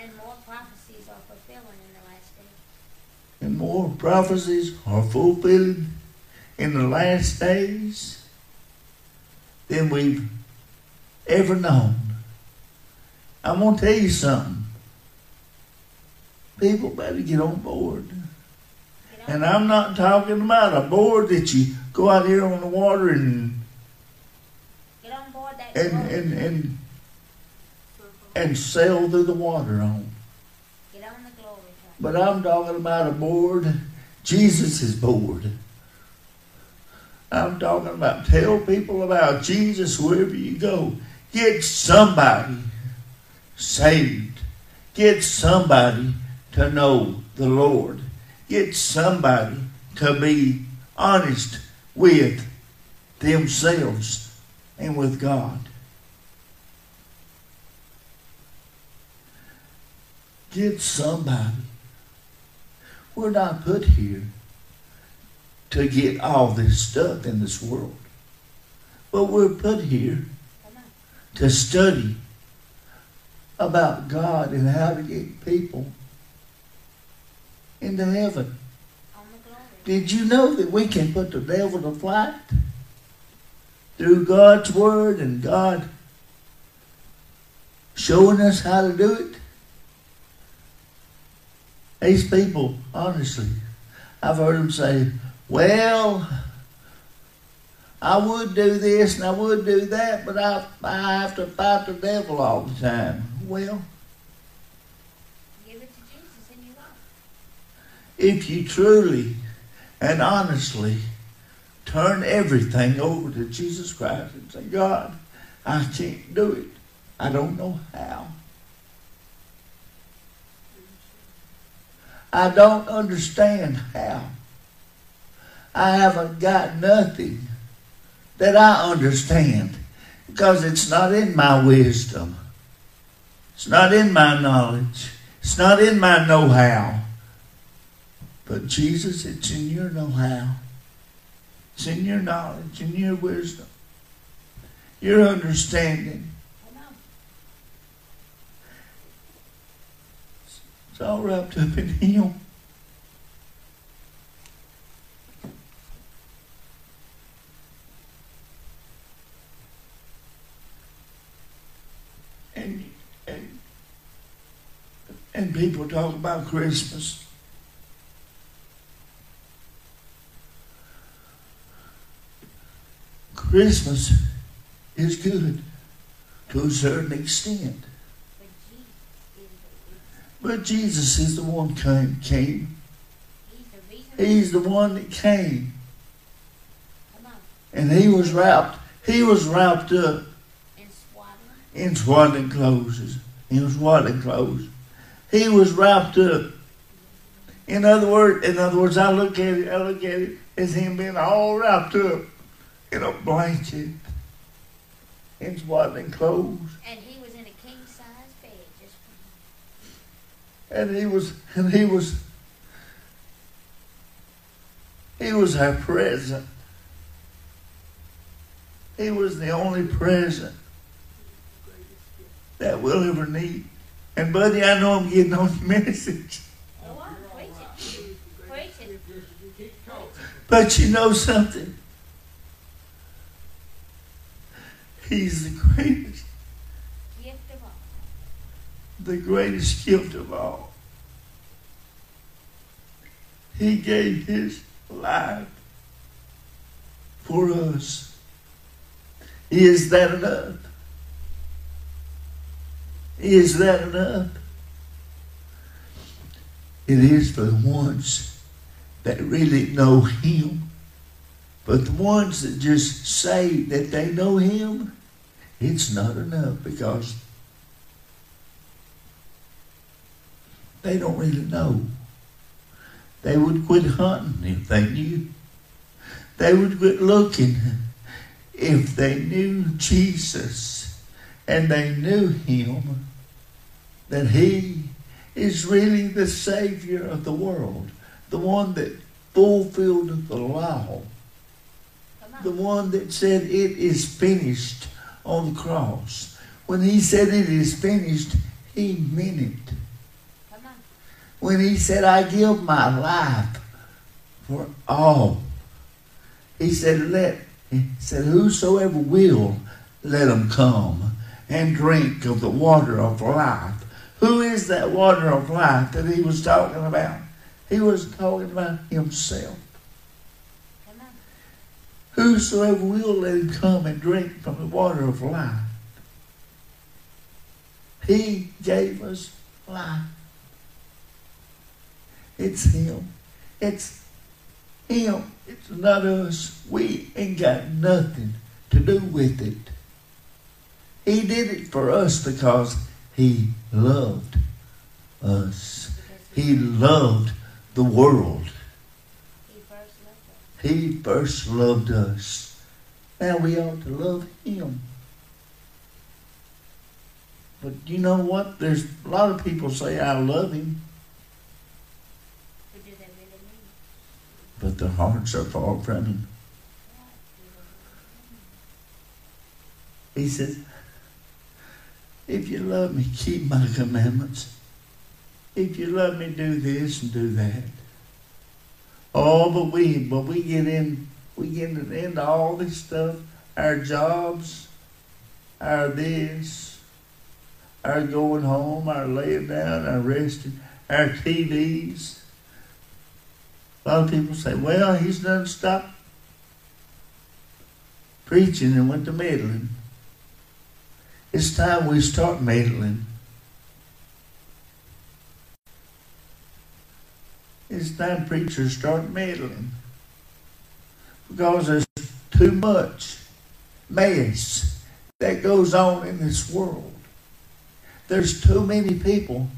B: And more prophecies are fulfilling in the last days.
C: And more prophecies are fulfilled in the last days than we've ever known. I'm going to tell you something. People better get on board. And I'm not talking about a board that you go out here on the water and
B: Get on board that
C: and
B: boat.
C: and and, and sail through the water on.
B: Get on the glory train.
C: But I'm talking about a board. Jesus is board. I'm talking about tell people about Jesus wherever you go. Get somebody saved. Get somebody to know the Lord. Get somebody to be honest with themselves and with God. Get somebody. We're not put here to get all this stuff in this world. But we're put here to study about God and how to get people into heaven.
B: On the glory.
C: Did you know that we can put the devil to flight through God's word and God showing us how to do it? These people, honestly, I've heard them say, well, I would do this and I would do that, but I, I have to fight the devil all the time. Well,
B: Give it to Jesus and you won't.
C: if you truly and honestly turn everything over to Jesus Christ and say, God, I can't do it. I don't know how. I don't understand how. I haven't got nothing that I understand because it's not in my wisdom. It's not in my knowledge. It's not in my know how. But Jesus, it's in your know how. It's in your knowledge, in your wisdom, your understanding. It's all wrapped up in Him. And, and, and people talk about Christmas. Christmas is good to a certain extent.
B: But Jesus is the,
C: one came. came.
B: he's the.
C: He's the one that came, and he was wrapped. He was wrapped up in swaddling clothes. In swaddling clothes. He was wrapped up. In other words, in other words, I look at it. I look at it as him being all wrapped up in a blanket, in swaddling clothes,
B: And he was in a king size bed just
C: and he was, and he was, he was our present. He was the only present that we'll ever need. And buddy, I know I'm getting on your message.
B: Oh, Go on, preach it. Preach.
C: But you know something? He's the greatest,
B: Gift of all.
C: the greatest gift of all. He gave his life for us. Is that enough? Is that enough? It is for the ones that really know Him. But the ones that just say that they know Him, it's not enough because they don't really know. They would quit hunting if they knew. They would quit looking if they knew Jesus and they knew Him, that He is really the Savior of the world, the one that fulfilled the law, the one that said it is finished on the cross. When He said it is finished, He meant it. When He said, I give my life for all, He said, let, He said, whosoever will, let him come and drink of the water of life. Who is that water of life that he was talking about? He was talking about himself. Whosoever will, let him come and drink from the water of life. He gave us life. It's him. It's him. It's not us. We ain't got nothing to do with it. He did it for us because he loved us. He loved the world.
B: he first loved us.
C: He first loved us. Now we ought to love him. But you know what? There's a lot of people say I love him,
B: But do they really mean it?
C: but their hearts are far from him.
B: Yeah. Do they really mean it?
C: He says, if you love me, keep my commandments. If you love me, do this and do that. Oh, but we but we get in we get into all this stuff, our jobs, our this, our going home, our laying down, our resting, our TVs. A lot of people say, well, he's done stopped preaching and went to meddling. It's time we start meddling. It's time preachers start meddling. Because there's too much mess that goes on in this world. There's too many people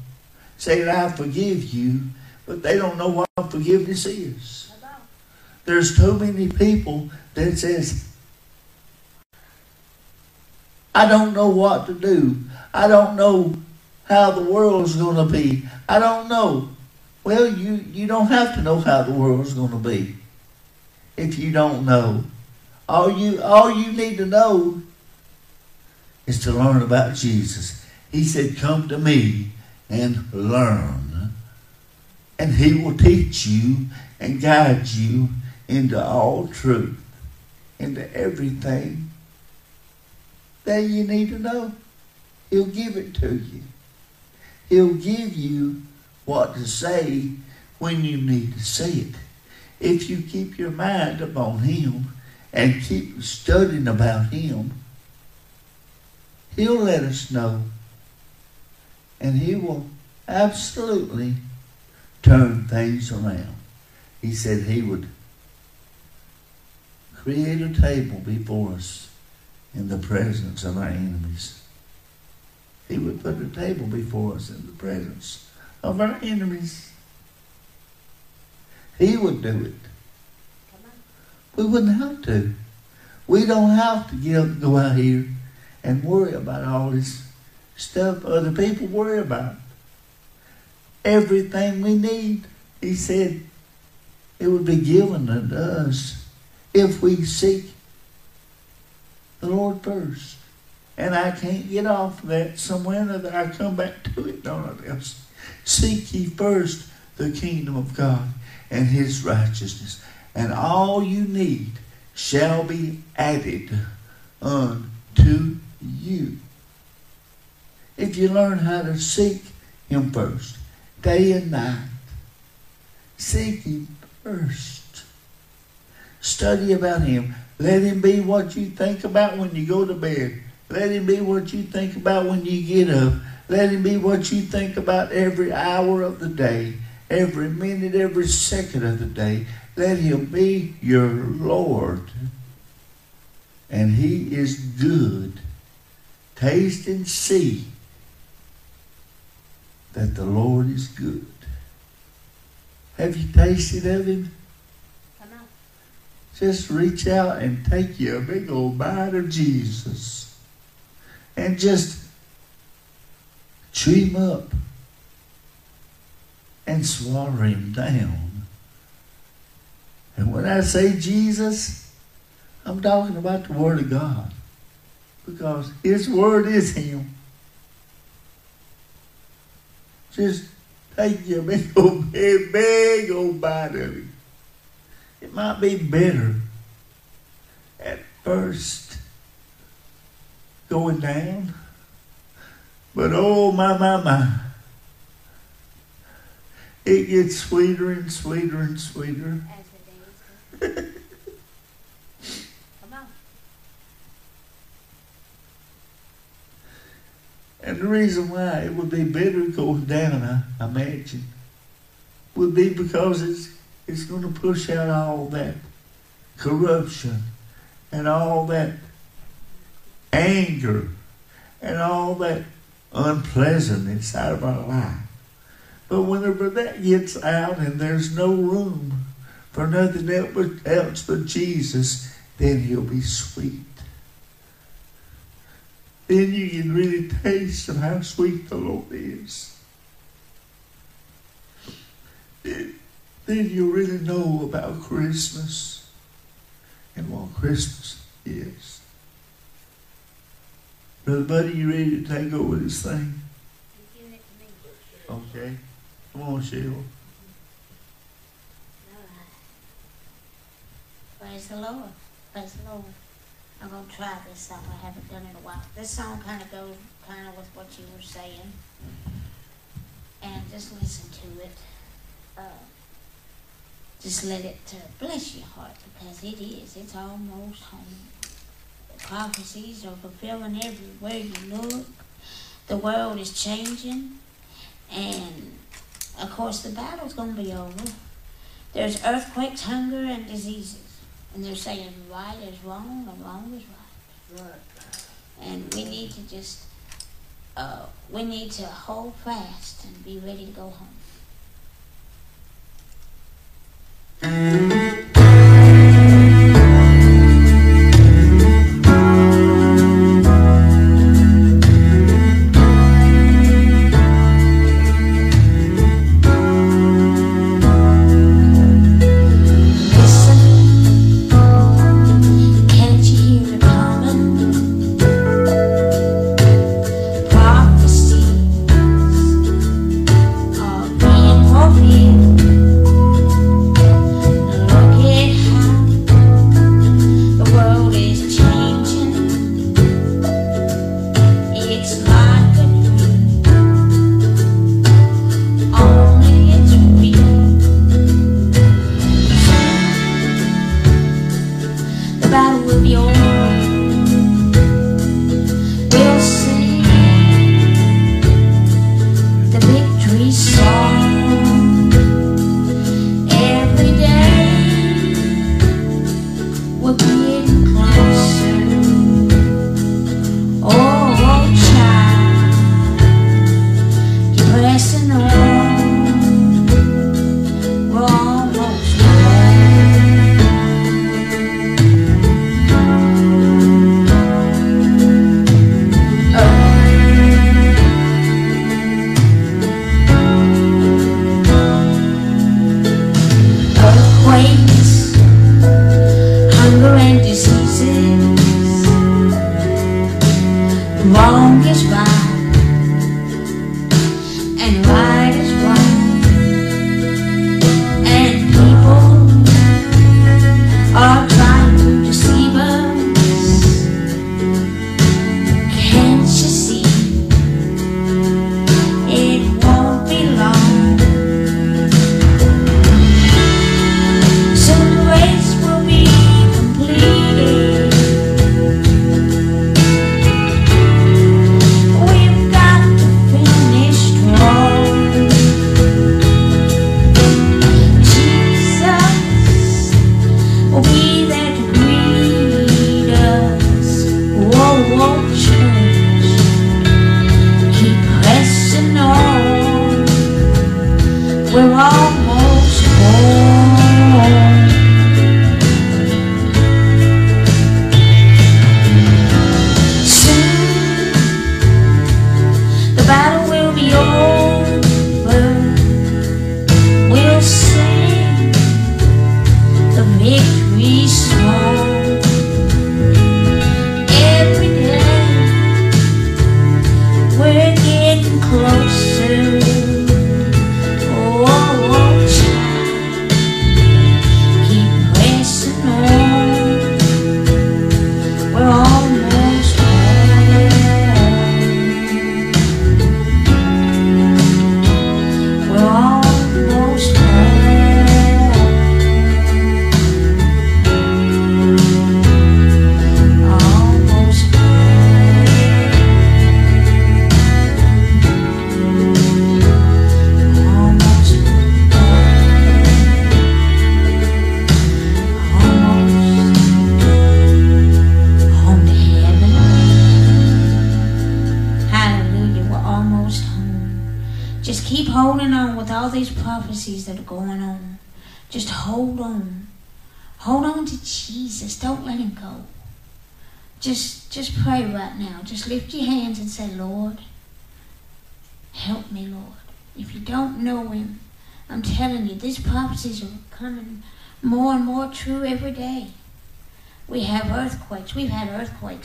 C: saying, I forgive you, but they don't know what forgiveness is. There's too many people that says, I don't know what to do. I don't know how the world's going to be. I don't know. Well, you, you don't have to know how the world's going to be if you don't know. All you, all you need to know is to learn about Jesus. He said, Come to me and learn, and He will teach you and guide you into all truth, into everything that you need to know. He'll give it to you. He'll give you what to say when you need to say it. If you keep your mind upon Him and keep studying about Him, He'll let us know. And He will absolutely turn things around. He said He would create a table before us in the presence of our enemies. He would put a table before us in the presence of our enemies. He would do it. We wouldn't have to. We don't have to and go out here and worry about all this stuff other people worry about. Everything we need, he said, it would be given unto us if we seek the Lord first. And I can't get off of that somewhere other. I come back to it, don't I? Seek ye first the kingdom of God and his righteousness, and all you need shall be added unto you. If you learn how to seek him first, day and night, seek him first. Study about him. Let him be what you think about when you go to bed. Let him be what you think about when you get up. Let him be what you think about every hour of the day, every minute, every second of the day. Let him be your Lord. And he is good. Taste and see that the Lord is good. Have you tasted of him? Just reach out and take you a big old bite of Jesus and just chew him up and swallow him down. And when I say Jesus, I'm talking about the Word of God because His Word is Him. Just take you a big old, big, big old bite of Him. It might be bitter at first going down, but oh my, my, my. It gets sweeter and sweeter and sweeter.
B: As the days go. Come on.
C: And the reason why it would be bitter going down, I imagine, would be because it's it's going to push out all that corruption and all that anger and all that unpleasantness inside of our life. But whenever that gets out and there's no room for nothing else but Jesus, then he'll be sweet. Then you can really taste of how sweet the Lord is. Then you'll really know about Christmas and what Christmas is. Brother Buddy, you ready to take over this thing?
B: To.
C: Okay. Come on, Sheila.
B: All right. Praise the Lord. Praise the Lord. I'm gonna try this song. I haven't done it in a while. This song kind of goes kind of with what you were saying, and just listen to it. Uh, just let it uh, bless your heart because it is. It's almost home. Prophecies are fulfilling everywhere you look. The world is changing, and of course, the battle's going to be over. There's earthquakes, hunger, and diseases. And they're saying right is wrong and wrong is right.
C: Right.
B: And we need to just, uh, we need to hold fast and be ready to go home.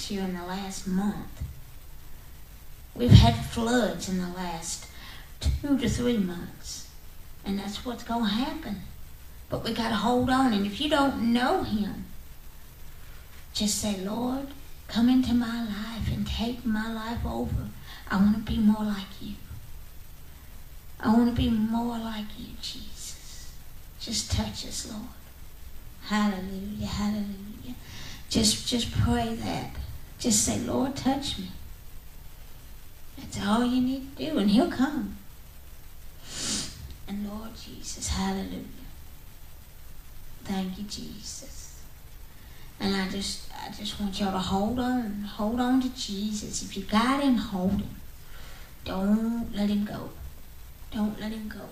B: Here in the last month. We've had floods in the last two to three months. And that's what's going to happen. But we got to hold on. And if you don't know Him, just say, Lord, come into my life and take my life over. I want to be more like you. I want to be more like you, Jesus. Just touch us, Lord. Hallelujah, hallelujah. Just just pray that. Just say, Lord, touch me. That's all you need to do, and He'll come. And Lord Jesus, hallelujah. Thank you, Jesus. And I just I just want y'all to hold on. Hold on to Jesus. If you got him, hold him. Don't let him go. Don't let him go.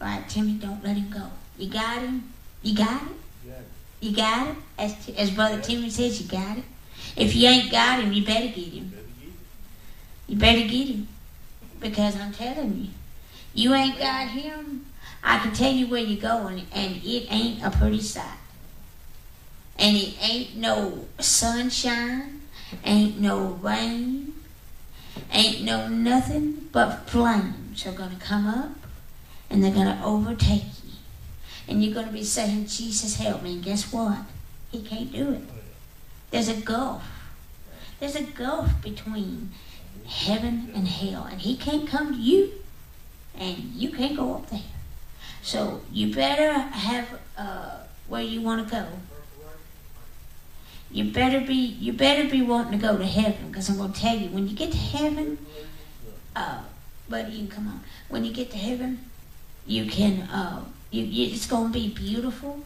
B: Right, Timmy, don't let him go. You got him? You got it? You got it? As, as Brother Timmy says, you got it? If you ain't got him, you better get him. You better get him. Because I'm telling you, you ain't got him, I can tell you where you're going, and it ain't a pretty sight. And it ain't no sunshine, ain't no rain, ain't no nothing but flames are going to come up and they're going to overtake you. And you're going to be saying, Jesus, help me. And guess what? He can't do it. There's a gulf. There's a gulf between heaven and hell. And he can't come to you, and you can't go up there. So you better have uh, where you want to go. You better be you better be wanting to go to heaven because I'm going to tell you when you get to heaven, uh, buddy, you can come on. When you get to heaven, you can uh, you, you it's going to be beautiful.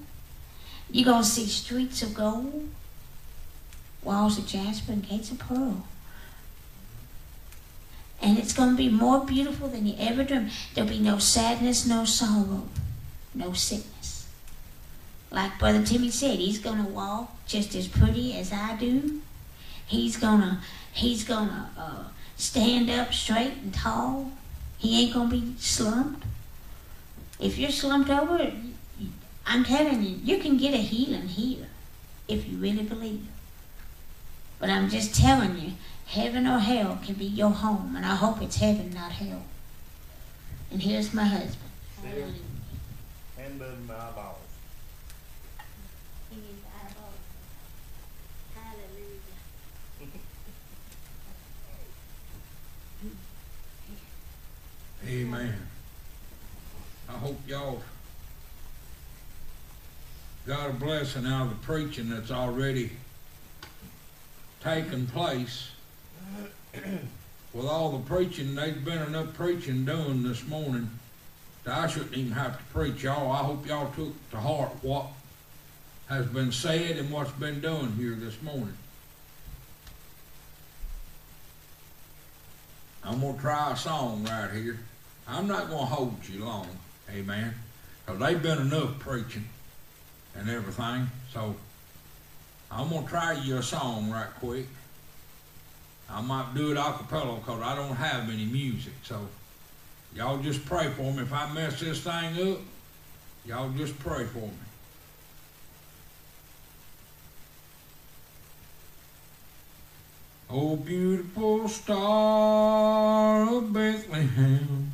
B: You're going to see streets of gold, walls of jasper, and gates of pearl. And it's going to be more beautiful than you ever dreamed. There'll be no sadness, no sorrow, no sickness. Like Brother Timmy said, he's going to walk just as pretty as I do. He's going to he's going to uh, stand up straight and tall. He ain't going to be slumped. If you're slumped over, I'm telling you, you can get a healing here if you really believe. But I'm just telling you, heaven or hell can be your home, and I hope it's heaven, not hell. And here's my husband. Hallelujah.
C: Hand of my balls.
B: He. Hallelujah.
A: Amen. I hope y'all got a blessing out of the preaching that's already taken place. With all the preaching, there's been enough preaching done this morning that I shouldn't even have to preach y'all. I hope y'all took to heart what has been said and what's been done here this morning. I'm gonna try a song right here. I'm not gonna hold you long, amen. Cause they've been enough preaching and everything. So I'm gonna try you a song right quick. I might do it a cappella because I don't have any music. So y'all just pray for me. If I mess this thing up, y'all just pray for me. Oh, beautiful star of Bethlehem,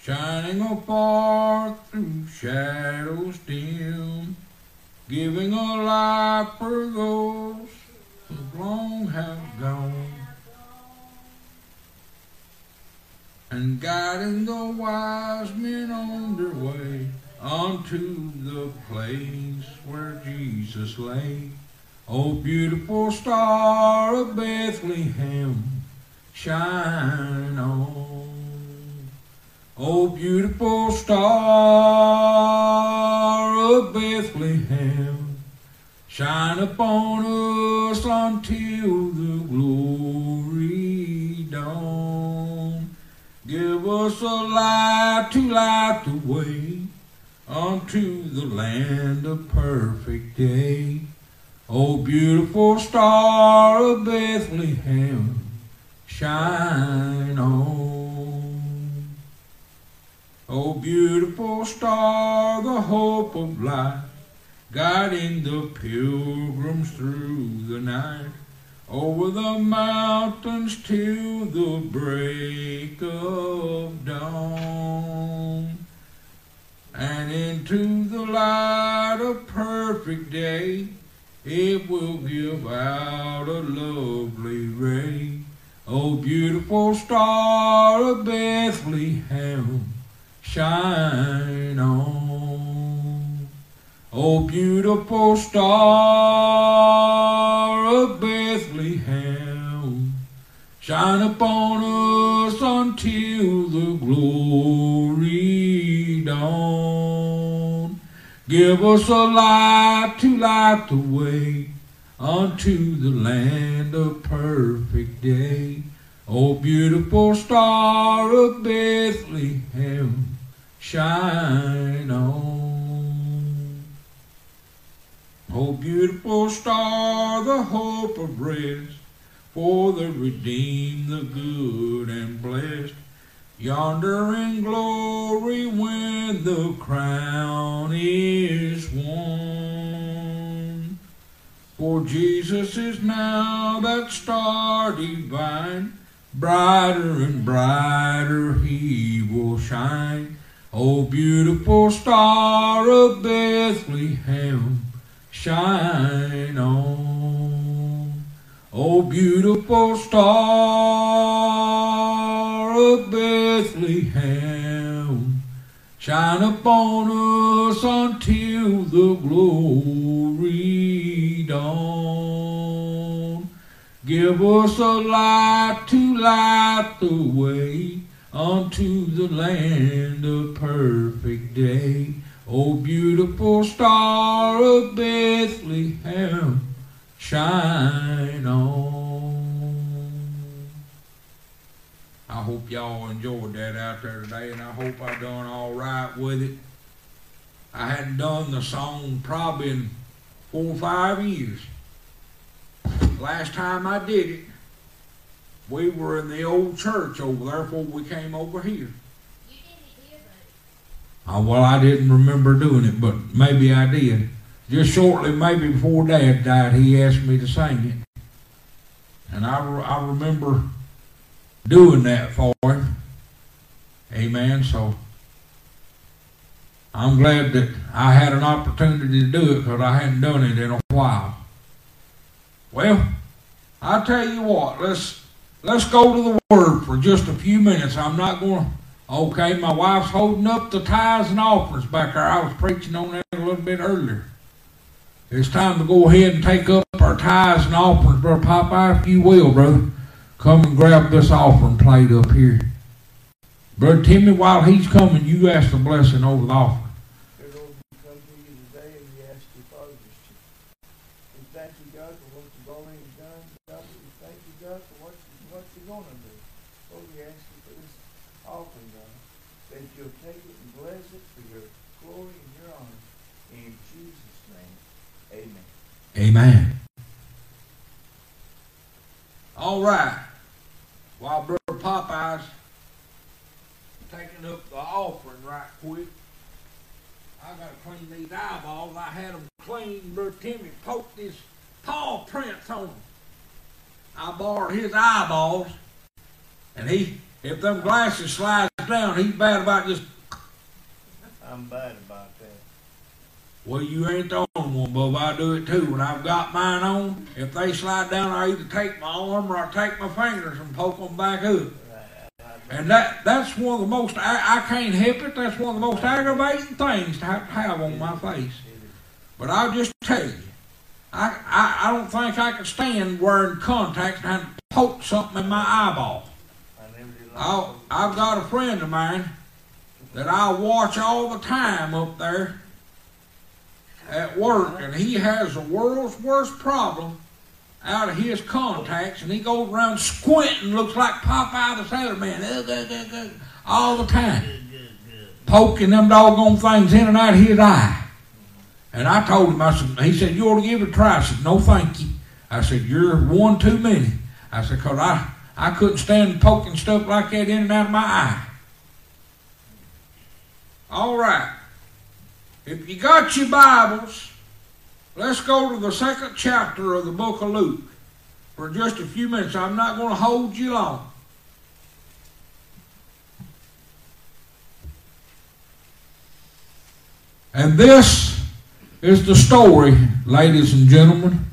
A: shining afar through shadows dim, giving a light for those who long have gone, and guiding the wise men on their way unto the place where Jesus lay. Oh, beautiful star of Bethlehem, shine on. Oh, beautiful star of Bethlehem, shine upon us until the glory dawn. Give us a light to light the way unto the land of perfect day. O beautiful star of Bethlehem, shine on. O beautiful star, the hope of life, guiding the pilgrims through the night, over the mountains till the break of dawn, and into the light of perfect day, it will give out a lovely ray. O beautiful star of Bethlehem, shine on. O beautiful star of Bethlehem, shine upon us until the glory dawn. Give us a light to light the way unto the land of perfect day. O beautiful star of Bethlehem, shine on. Oh, beautiful star, the hope of rest, for the redeemed, the good and blessed, yonder in glory when the crown is won. For Jesus is now that star divine, brighter and brighter he will shine. O beautiful star of Bethlehem, shine on. O beautiful star of Bethlehem, shine upon us until the glory dawn. Give us a light to light the way unto the land of perfect day. O beautiful star of Bethlehem, shine on. I hope y'all enjoyed that out there today, and I hope I done all right with it. I hadn't done the song probably in four or five years. Last time I did it, we were in the old church over there before we came over here.
D: You did it here, but
A: Uh, well, I didn't remember doing it, but maybe I did. Just shortly, maybe before Dad died, he asked me to sing it. And I, I remember doing that for him. Amen. So I'm glad that I had an opportunity to do it because I hadn't done it in a while. Well, I tell you what, let's let's go to the Word for just a few minutes. I'm not going Okay, my wife's holding up the tithes and offerings back there. I was preaching on that a little bit earlier. It's time to go ahead and take up our tithes and offerings, Brother Popeye, if you will, brother. Come and grab this offering plate up here. Brother Timmy, while he's coming, you ask the blessing over the offering.
C: Dear Lord, we come to you today and we ask you, Father, just to, we thank you, God, for what you've already done. God, we thank you, God, for what, you, what you're going to do. Oh, Lord, we ask you for this offering, God, that you'll take it and bless it for your glory and your honor. In Jesus' name, amen.
A: Amen. All right. While Brother Popeye's taking up the offering right quick, I gotta clean these eyeballs. I had them clean. Brother Timmy poked his paw prints on them. I borrowed his eyeballs, and he, if them glasses slides down, he's bad about just
C: I'm bad about that.
A: Well, you ain't the only one, Bub. I do it too. When I've got mine on, if they slide down, I either take my arm or I take my fingers and poke them back up.
C: Right. I, I,
A: And that that's one of the most, I, I can't help it, that's one of the most aggravating things to have, to have on my face. But I'll just tell you, I, I, I don't think I can stand wearing contacts and having to poke something in my eyeball.
C: I.
A: I've got a friend of mine that I watch all the time up there at work, and he has the world's worst problem out of his contacts, and he goes around squinting, looks like Popeye the Sailor Man. All the time, poking them doggone things in and out of his eye. And I told him, I said, he said, you ought to give it a try. I said, no, thank you. I said, you're one too many. I said, because I, I couldn't stand poking stuff like that in and out of my eye. All right. If you got your Bibles, let's go to the second chapter of the book of Luke for just a few minutes. I'm not going to hold you long. And this is the story, ladies and gentlemen,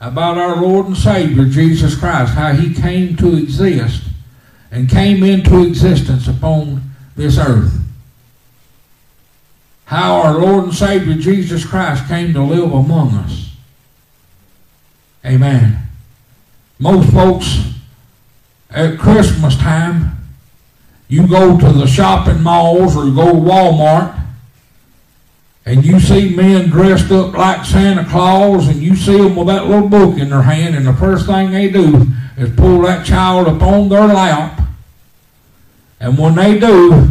A: about our Lord and Savior Jesus Christ, how he came to exist and came into existence upon this earth. How our Lord and Savior Jesus Christ came to live among us. Amen. Most folks at Christmas time, you go to the shopping malls or go to Walmart and you see men dressed up like Santa Claus, and you see them with that little book in their hand, and the first thing they do is pull that child up on their lap. And when they do,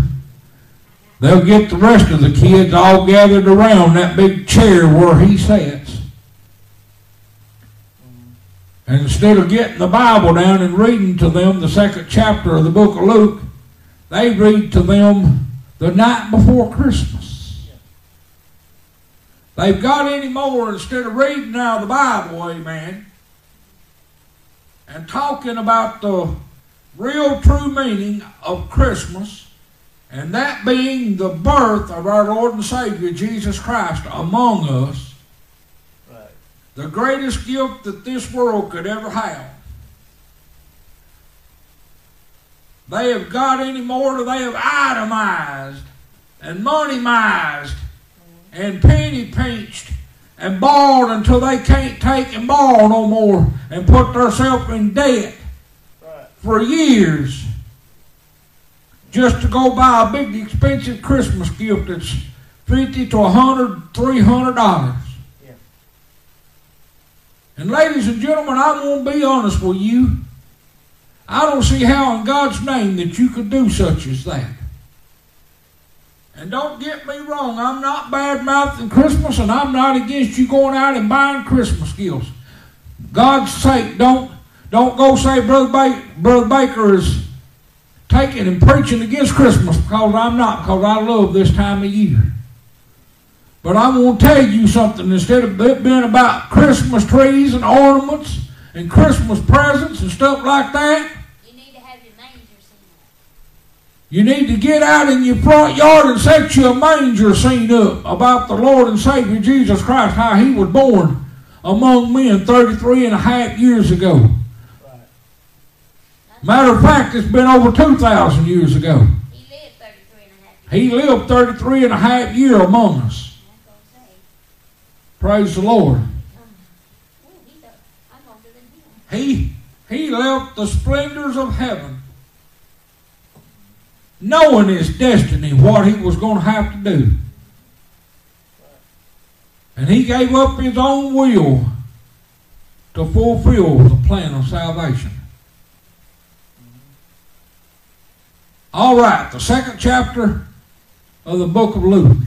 A: they'll get the rest of the kids all gathered around that big chair where he sits. And instead of getting the Bible down and reading to them the second chapter of the book of Luke, they read to them the night before Christmas. They've got any more instead of reading out of the Bible, amen, and talking about the real true meaning of Christmas, and that being the birth of our Lord and Savior Jesus Christ among us,
C: Right.
A: the greatest gift that this world could ever have. They have got any more, they have itemized and money-mized and penny pinched and borrowed until they can't take and borrow no more and put themselves in debt
C: Right.
A: for years just to go buy a big expensive Christmas gift that's fifty to a hundred, three hundred dollars.
C: Yeah.
A: And ladies and gentlemen, I'm gonna be honest with you. I don't see how in God's name that you could do such as that. And don't get me wrong, I'm not bad mouthing Christmas and I'm not against you going out and buying Christmas gifts. God's sake, don't don't go say Brother, ba- Brother Baker is taking and preaching against Christmas because I'm not, because I love this time of year. But I'm going to tell you something. Instead of it being about Christmas trees and ornaments and Christmas presents and stuff like that,
B: You need to have your manger scene up.
A: You need to get out in your front yard and set you a manger scene up about the Lord and Savior Jesus Christ, how he was born among men 33 and a half years ago. Matter of fact, it's been over 2,000 years ago.
B: He lived 33 and a half years.
A: He lived 33 and a half year among us. Praise the Lord. He, he left the splendors of heaven knowing his destiny, what he was going to have to do. And he gave up his own will to fulfill the plan of salvation. All right, the second chapter of the book of Luke.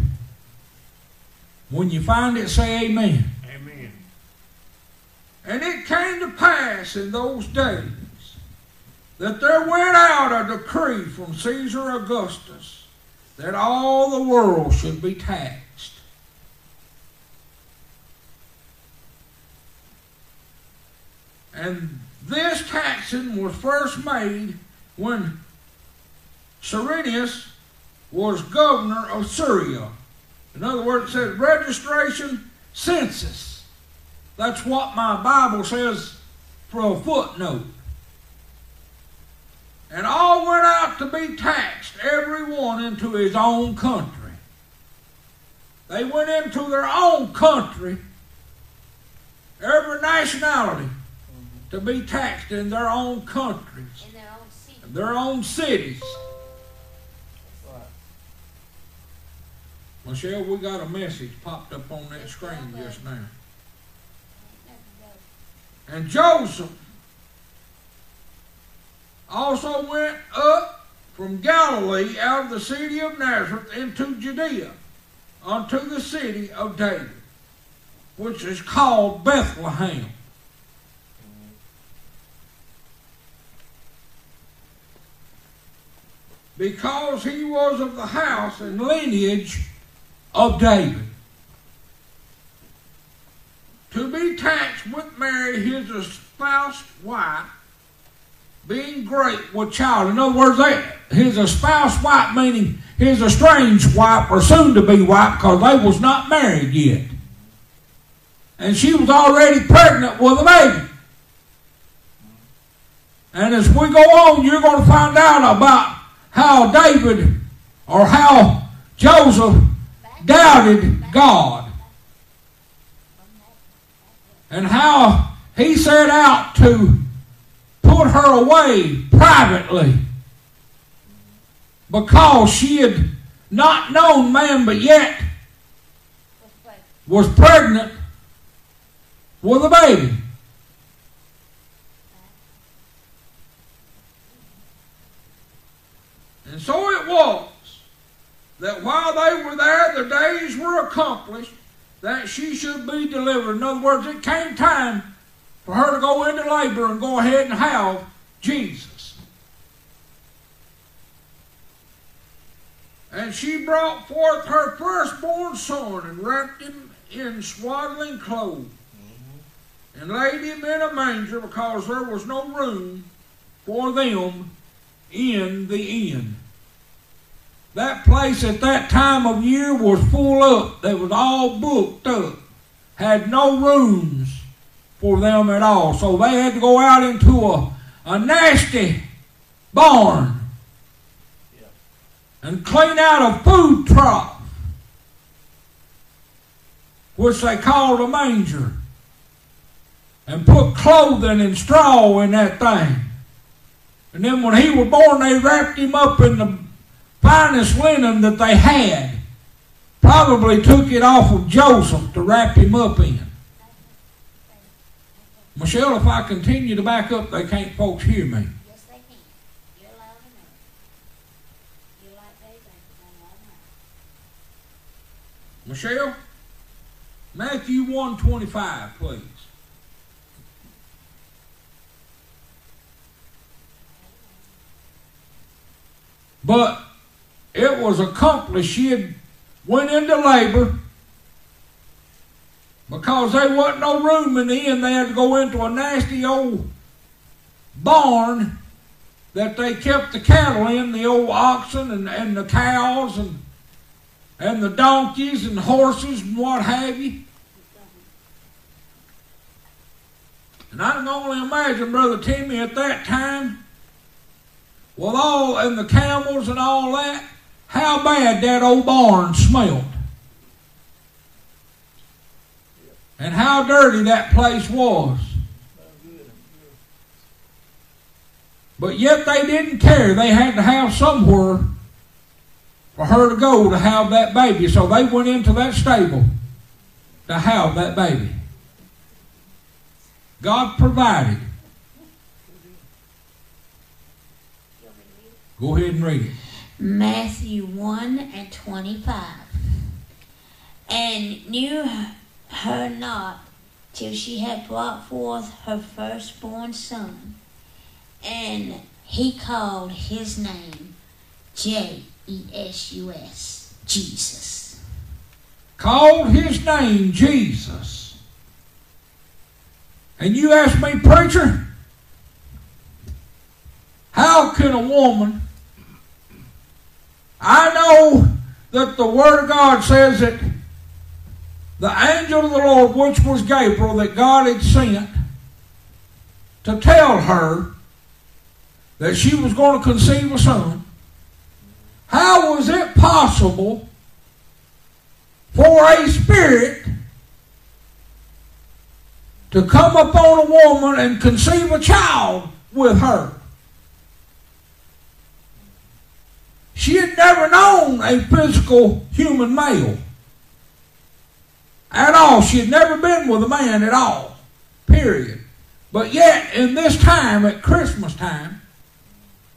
A: When you find it, say amen.
E: Amen.
A: And it came to pass in those days that there went out a decree from Caesar Augustus that all the world should be taxed. And this taxing was first made when Cyrenius was governor of Syria. In other words, it says registration census. That's what my Bible says for a footnote. And all went out to be taxed, every one into his own country. They went into their own country, every nationality, to be taxed in their own countries,
B: In their own city.
A: their own cities.
C: Right.
A: Michelle, we got a message popped up on that screen just now. And Joseph also went up from Galilee out of the city of Nazareth into Judea unto the city of David, which is called Bethlehem. Because he was of the house and lineage of David. To be taxed with Mary, his espoused wife, being great with child. In other words, they, his espoused wife, meaning his estranged wife or soon to be wife, because they was not married yet. And she was already pregnant with a baby. And as we go on, you're going to find out about how David or how Joseph doubted God and how he set out to put her away privately because she had not known man but yet was pregnant with a baby. And so it was that while they were there, the days were accomplished that she should be delivered. In other words, it came time for her to go into labor and go ahead and have Jesus. And she brought forth her firstborn son and wrapped him in swaddling clothes and laid him in a manger because there was no room for them in the inn. That place at that time of year was full up. They was all booked up. Had no rooms for them at all. So they had to go out into a, a nasty barn and clean out a food trough, which they called a manger, and put clothing and straw in that thing. And then when he was born, they wrapped him up in the finest linen that they had. Probably took it off of Joseph to wrap him up in. Michelle, if I continue to back up, they can't folks hear me.
B: Yes, they can. You're loud enough. You're like David, but loud enough.
A: Michelle? Matthew 125, please. But it was accomplished. She had went into labor because there wasn't no room in the inn. They had to go into a nasty old barn that they kept the cattle in, the old oxen and, and the cows and and the donkeys and horses and what have you. And I can only imagine, Brother Timmy, at that time, with all and the camels and all that, how bad that old barn smelled. And how dirty that place was. But yet they didn't care. They had to have somewhere for her to go to have that baby. So they went into that stable to have that baby. God provided. Go ahead and read it.
B: Matthew 1 and 25. And knew her not till she had brought forth her firstborn son. And he called his name J E S U S, Jesus.
A: Called his name Jesus. And you ask me, preacher, how can a woman I know that the Word of God says that the angel of the Lord, which was Gabriel, that God had sent to tell her that she was going to conceive a son, how was it possible for a spirit to come upon a woman and conceive a child with her? She had never known a physical human male at all. She had never been with a man at all, period. But yet, in this time, at Christmas time,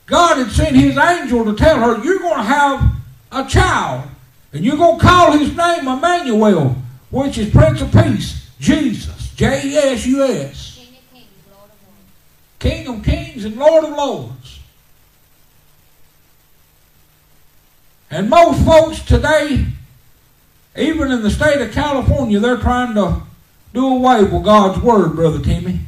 A: God had sent his angel to tell her, You're going to have a child, and you're going to call his name Emmanuel, which is Prince of Peace, Jesus, J E S U S,
B: King of kings,
A: and Lord of lords. And most folks today, even in the state of California, they're trying to do away with God's Word, Brother Timmy.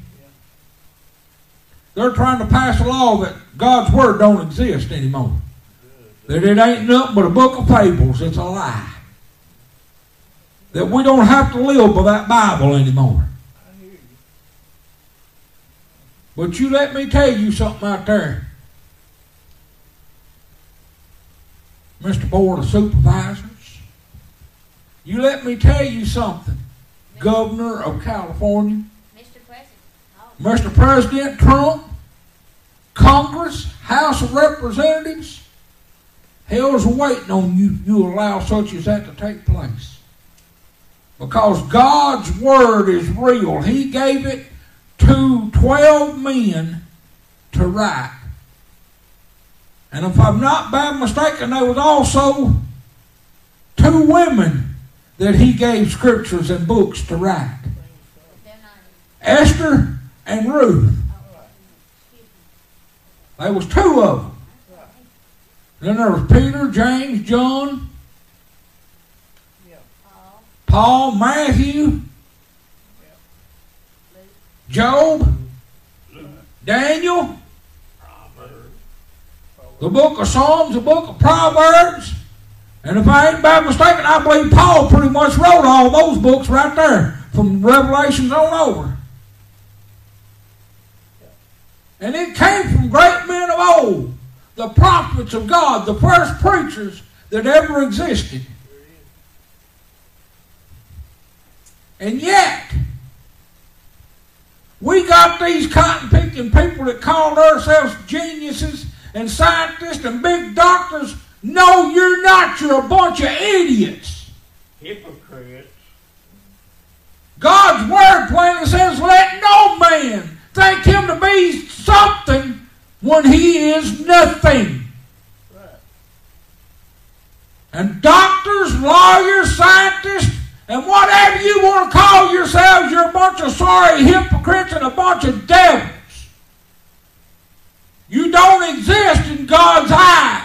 A: They're trying to pass a law that God's Word don't exist anymore. That it ain't nothing but a book of fables. It's a lie. That we don't have to live by that Bible anymore. But you let me tell you something out there. Mr. Board of Supervisors. You let me tell you something. Governor of California.
B: Mr. President. Oh,
A: Mr. President Trump, Congress, House of Representatives, hell's waiting on you. You allow such as that to take place. Because God's word is real. He gave it to 12 men to write. And if I'm not bad mistaken, there was also two women that he gave scriptures and books to write. Esther and Ruth. There was two of them. Then there was Peter, James, John,
B: Paul,
A: Matthew, Job, Daniel, the book of Psalms, the book of Proverbs. And if I ain't bad mistaken, I believe Paul pretty much wrote all those books right there from Revelations on over. And it came from great men of old, the prophets of God, the first preachers that ever existed. And yet, we got these cotton picking people that call ourselves geniuses and scientists and big doctors. No, you're not. You're a bunch of idiots.
E: Hypocrites.
A: God's word plainly says, let no man think him to be something when he is nothing.
E: Right.
A: And doctors, lawyers, scientists, and whatever you want to call yourselves, you're a bunch of sorry hypocrites and a bunch of devils. You don't exist in God's eyes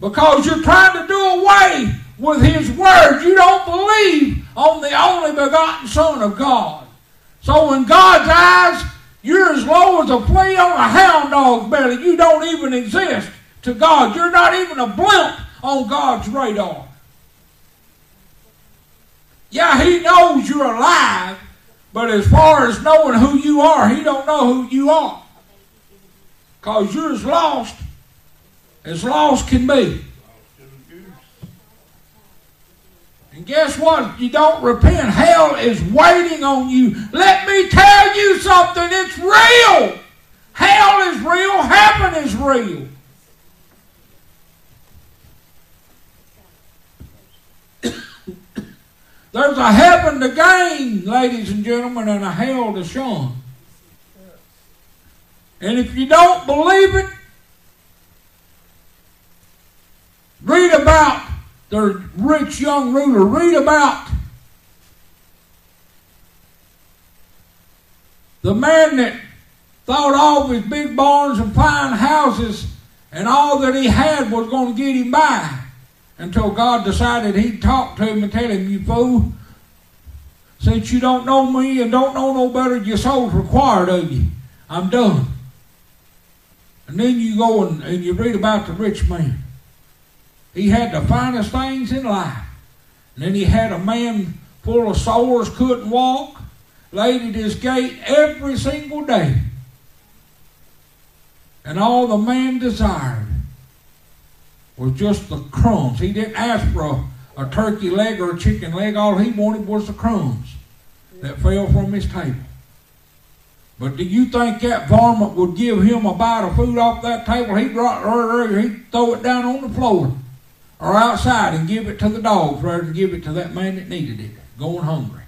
A: because you're trying to do away with His Word. You don't believe on the only begotten Son of God. So in God's eyes, you're as low as a flea on a hound dog's belly. You don't even exist to God. You're not even a blimp on God's radar. Yeah, He knows you're alive, but as far as knowing who you are, He don't know who you are. Because you're as lost as lost can be. And guess what? You don't repent. Hell is waiting on you. Let me tell you something. It's real. Hell is real. Heaven is real. There's a heaven to gain, ladies and gentlemen, and a hell to shun. And if you don't believe it, read about the rich young ruler. Read about the man that thought all of his big barns and fine houses and all that he had was going to get him by until God decided he'd talk to him and tell him, You fool, since you don't know me and don't know no better, your soul's required of you. I'm done. And then you go and, and you read about the rich man. He had the finest things in life. And then he had a man full of sores, couldn't walk, laid at his gate every single day. And all the man desired was just the crumbs. He didn't ask for a, a turkey leg or a chicken leg. All he wanted was the crumbs that fell from his table. But do you think that varmint would give him a bite of food off that table? He'd, he'd throw it down on the floor or outside and give it to the dogs rather than give it to that man that needed it, going hungry.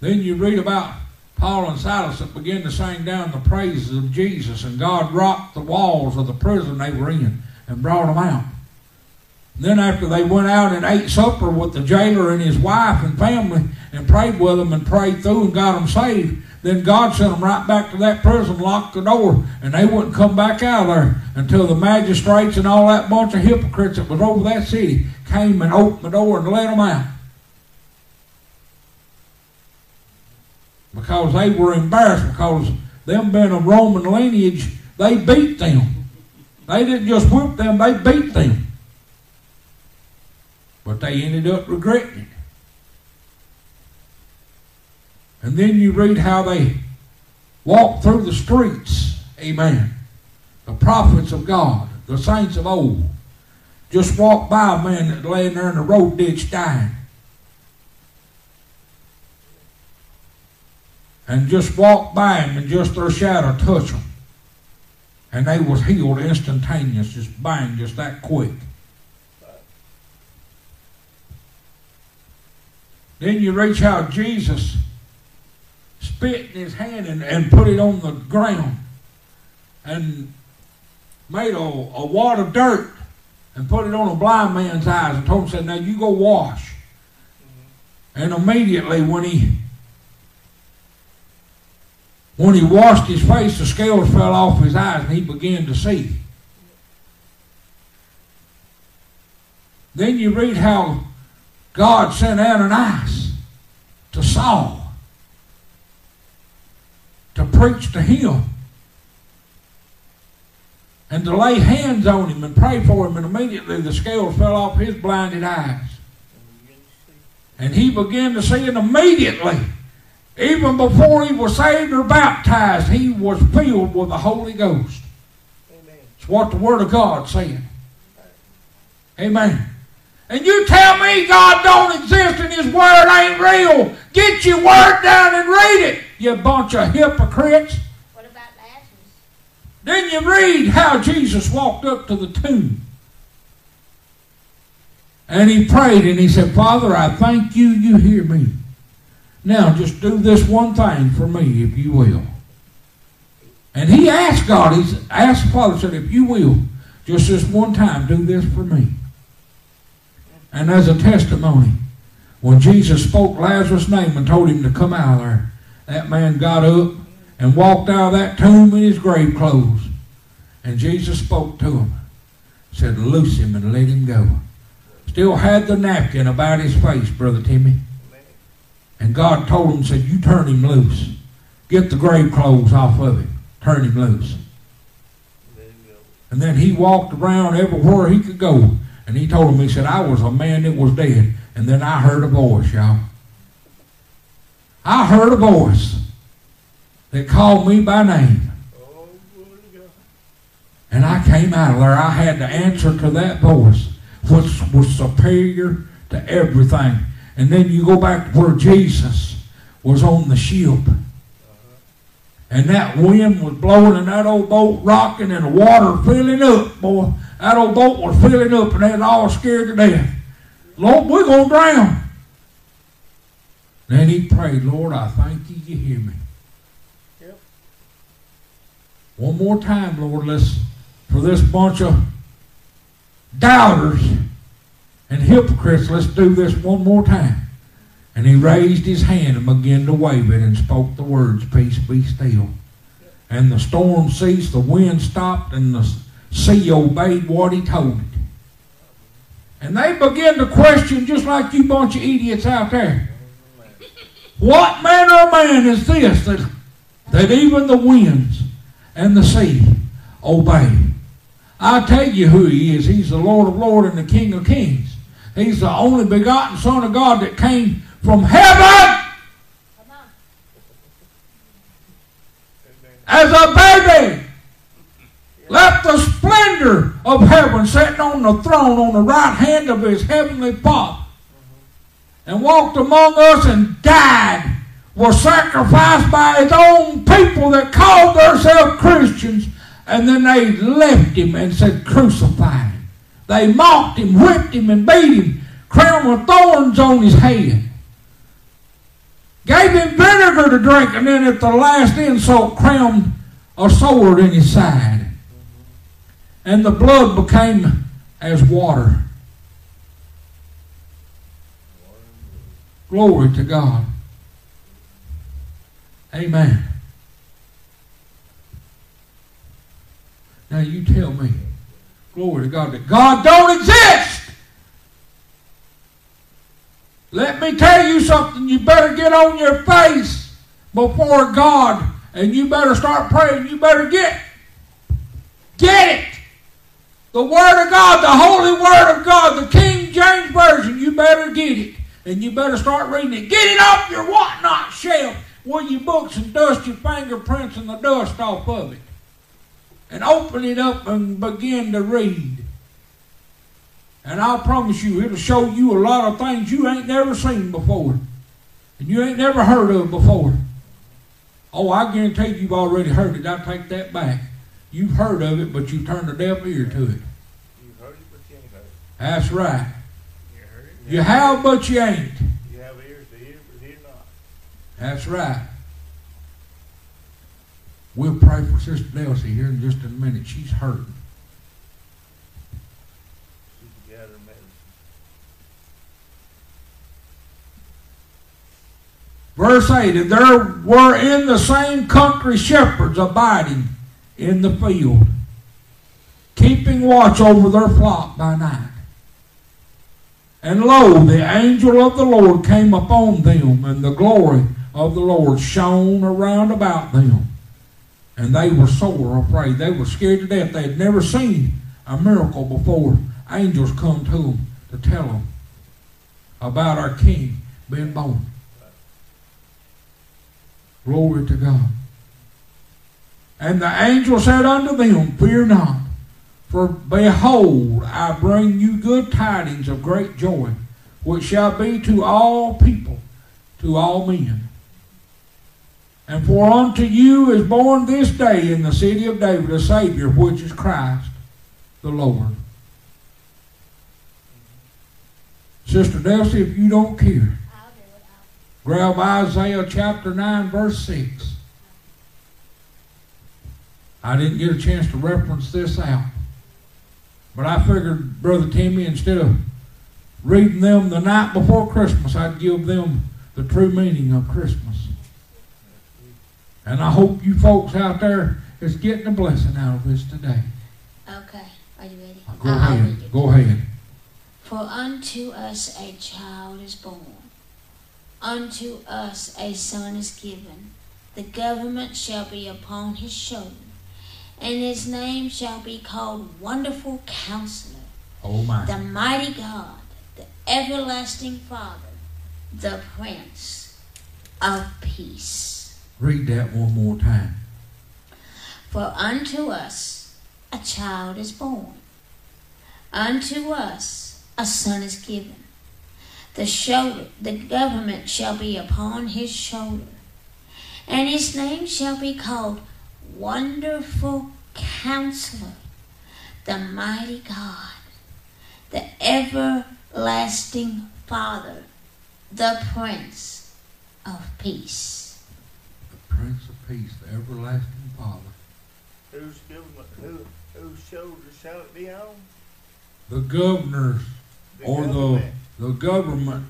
A: Then you read about Paul and Silas that began to sing down the praises of Jesus, and God rocked the walls of the prison they were in and brought them out. Then after they went out and ate supper with the jailer and his wife and family and prayed with them and prayed through and got them saved, then God sent them right back to that prison, locked the door, and they wouldn't come back out there until the magistrates and all that bunch of hypocrites that was over that city came and opened the door and let them out. Because they were embarrassed because them being of Roman lineage, they beat them. They didn't just whip them, they beat them. But they ended up regretting it. And then you read how they walked through the streets. Amen. The prophets of God, the saints of old, just walked by a man that laying there in the road ditch dying. And just walked by him and just their shadow touched him. And they was healed instantaneous, just bang, just that quick. Then you reach how Jesus spit in his hand and, and put it on the ground and made a, a wad of dirt and put it on a blind man's eyes and told him, said, Now you go wash. And immediately when he when he washed his face, the scales fell off his eyes and he began to see. Then you read how God sent Ananias to Saul to preach to him and to lay hands on him and pray for him, and immediately the scales fell off his blinded eyes. And he began to see, and immediately, even before he was saved or baptized, he was filled with the Holy Ghost. Amen. It's what the Word of God said. Amen. And you tell me God don't exist and His Word ain't real. Get your Word down and read it, you bunch of hypocrites.
B: What about Lazarus?
A: Then you read how Jesus walked up to the tomb. And he prayed and he said, Father, I thank you, you hear me. Now just do this one thing for me, if you will. And he asked God, he asked the Father, said, if you will, just this one time, do this for me. And as a testimony, when Jesus spoke Lazarus' name and told him to come out of there, that man got up and walked out of that tomb in his grave clothes. And Jesus spoke to him, said, Loose him and let him go. Still had the napkin about his face, Brother Timmy. And God told him, said, You turn him loose. Get the grave clothes off of him. Turn him loose. And then he walked around everywhere he could go. And he told him, he said, I was a man that was dead. And then I heard a voice, y'all. I heard a voice that called me by name. And I came out of there. I had to answer to that voice, which was superior to everything. And then you go back to where Jesus was on the ship. And that wind was blowing and that old boat rocking and the water filling up, boy. That old boat was filling up and they was all scared to death. Lord, we're going to drown. Then he prayed, Lord, I thank you, you hear me.
C: Yep.
A: One more time, Lord, let's, for this bunch of doubters and hypocrites, let's do this one more time. And he raised his hand and began to wave it and spoke the words, Peace be still. And the storm ceased, the wind stopped, and the sea obeyed what he told it. And they began to question, just like you bunch of idiots out there. What manner of man is this that, that even the winds and the sea obey? I tell you who he is. He's the Lord of Lords and the King of Kings. He's the only begotten Son of God that came from heaven as a baby. Left the splendor of heaven sitting on the throne on the right hand of his heavenly Father. And walked among us and died. Was sacrificed by his own people that called themselves Christians. And then they left him and said, Crucify him. They mocked him, whipped him, and beat him, crowned with thorns on his head. gave him vinegar to drink, and then at the last insult crammed a sword in his side. And the blood became as water. Glory to God. Amen. Now you tell me, glory to God, that God don't exist. Let me tell you something. You better get on your face before God and you better start praying. You better get get it. The Word of God, the Holy Word of God, the King James Version, you better get it. And you better start reading it. Get it off your whatnot shelf with your books and dust your fingerprints and the dust off of it. And open it up and begin to read. And I'll promise you, it'll show you a lot of things you ain't never seen before. And you ain't never heard of before. Oh, I guarantee you've already heard it. I take that back. You've heard of it, but you turned a deaf ear to it.
C: You've heard it, but you ain't heard it.
A: That's right.
E: You?
A: Have, but you ain't.
C: You have ears to hear, but hear not.
A: That's right. We'll pray for Sister Delcy here in just a minute. She's hurting.
C: She can gather medicine.
A: Verse 8 And there were in the same country shepherds abiding in the field, keeping watch over their flock by night. And lo, the angel of the Lord came upon them, and the glory of the Lord shone around about them. And they were sore afraid. They were scared to death. They had never seen a miracle before. Angels come to them to tell them about our King being born. Glory to God. And the angel said unto them, Fear not, for behold, I bring you good tidings of great joy, which shall be to all people, to all men. And for unto you is born this day in the city of David a Savior, which is Christ the Lord. Sister Delcy, if you don't care, grab Isaiah chapter 9, verse 6. I didn't get a chance to reference this out. But I figured, Brother Timmy, instead of reading them the night before Christmas, I'd give them the true meaning of Christmas. And I hope you folks out there is getting a blessing out of this today.
B: Okay, are you ready?
A: Go
B: I'll- I'll
A: ahead. Go ahead.
B: For unto us a child is born, unto us a son is given. The government shall be upon his shoulder, and his name shall be called Wonderful Counselor,
A: Oh my.
B: the Mighty God, the Everlasting Father, the Prince of Peace.
A: Read that one more time.
B: For unto us a child is born, unto us a son is given. The shoulder, the government shall be upon his shoulder, and his name shall be called Wonderful Counselor, the Mighty God, the Everlasting Father, the Prince of Peace.
A: The Prince of Peace, the everlasting Father.
C: Whose government, who, whose shoulders shall it be on?
A: The governors
C: The
A: or the
C: government
A: the government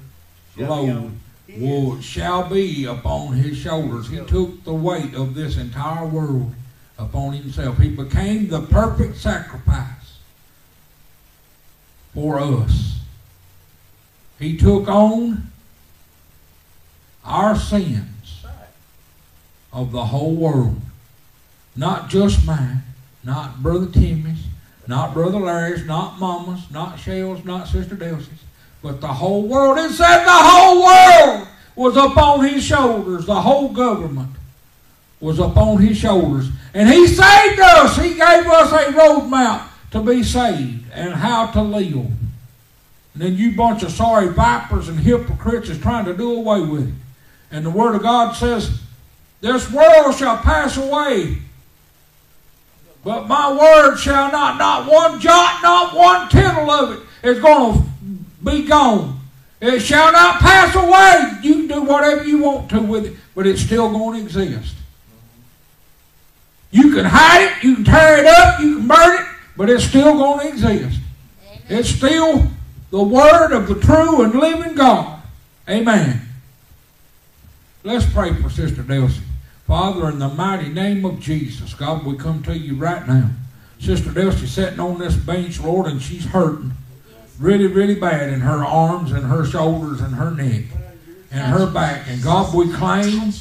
C: shall be
A: load
C: on his.
A: Will shall be upon his shoulders. He took the weight of this entire world upon himself. He became the perfect sacrifice for us. He took on our sins of the whole world. Not just mine, not Brother Timmy's, not Brother Larry's, not Mama's, not Shell's, not Sister Delsey's, but the whole world. It said the whole world was upon his shoulders. The whole government was upon his shoulders. And he saved us. He gave us a roadmap to be saved and how to live. And then you bunch of sorry vipers and hypocrites is trying to do away with it. And the Word of God says, This world shall pass away, but my word shall not, not one jot, not one tittle of it is going to be gone. It shall not pass away. You can do whatever you want to with it, but it's still going to exist. You can hide it, you can tear it up, you can burn it, but it's still going to exist. It's still the word of the true and living God. Amen. Let's pray for Sister Delcy. Father, in the mighty name of Jesus, God, we come to you right now. Sister Delcy sitting on this bench, Lord, and she's hurting really, really bad in her arms and her shoulders and her neck and her back. And God, we claim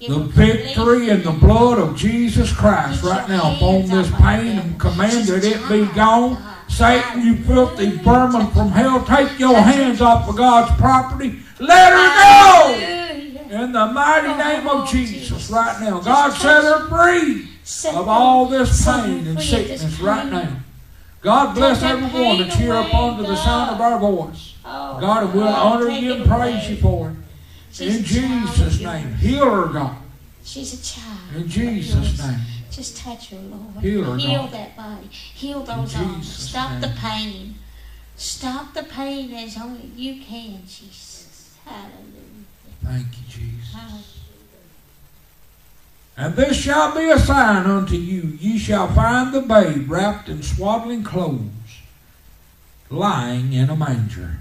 A: the victory in the blood of Jesus Christ right now upon this pain and command that it be gone. Satan, you filthy vermin from hell, take your hands off of God's property. Let her go! In the mighty name of Jesus right now. God set her free of all this pain and sickness right now. God bless everyone that's here up under the sound of our voice. Oh, God, and we'll honor you and praise you for it. In Jesus' name. Heal her, God.
B: She's a child.
A: In Jesus' name.
B: Just touch her, Lord.
A: Heal her,
B: Heal
A: God.
B: that body. Heal those arms. Stop the pain. Stop the pain as only you can, Jesus. Hallelujah.
A: Thank you, Jesus.
B: Hallelujah.
A: And this shall be a sign unto you. Ye shall find the babe wrapped in swaddling clothes, lying in a manger,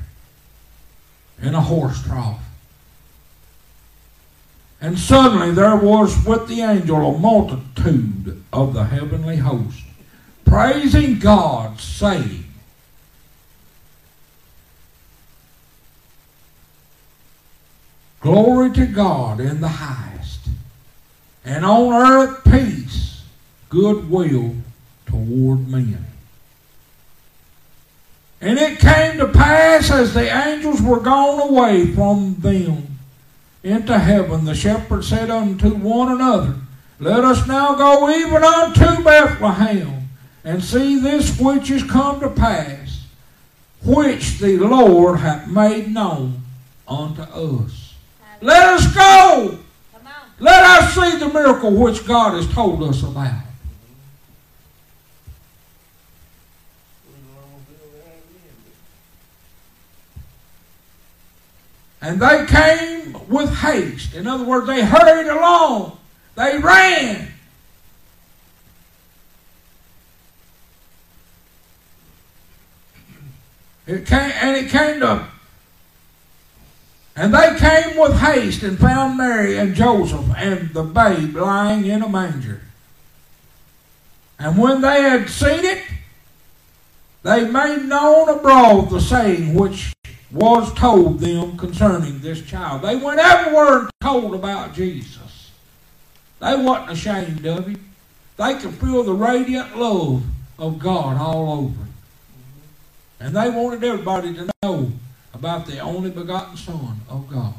A: in a horse trough. And suddenly there was with the angel a multitude of the heavenly host, praising God, saying, Glory to God in the highest, and on earth peace, goodwill toward men. And it came to pass as the angels were gone away from them into heaven, the shepherds said unto one another, Let us now go even unto Bethlehem, and see this which is come to pass, which the Lord hath made known unto us. Let us go! Let us see the miracle which God has told us about. And they came with haste. In other words, they hurried along. They ran. It came, and it came to and they came with haste and found Mary and Joseph and the babe lying in a manger. And when they had seen it, they made known abroad the saying which was told them concerning this child. They went everywhere and told about Jesus. They wasn't ashamed of him. They could feel the radiant love of God all over. And they wanted everybody to know about the only begotten Son of God.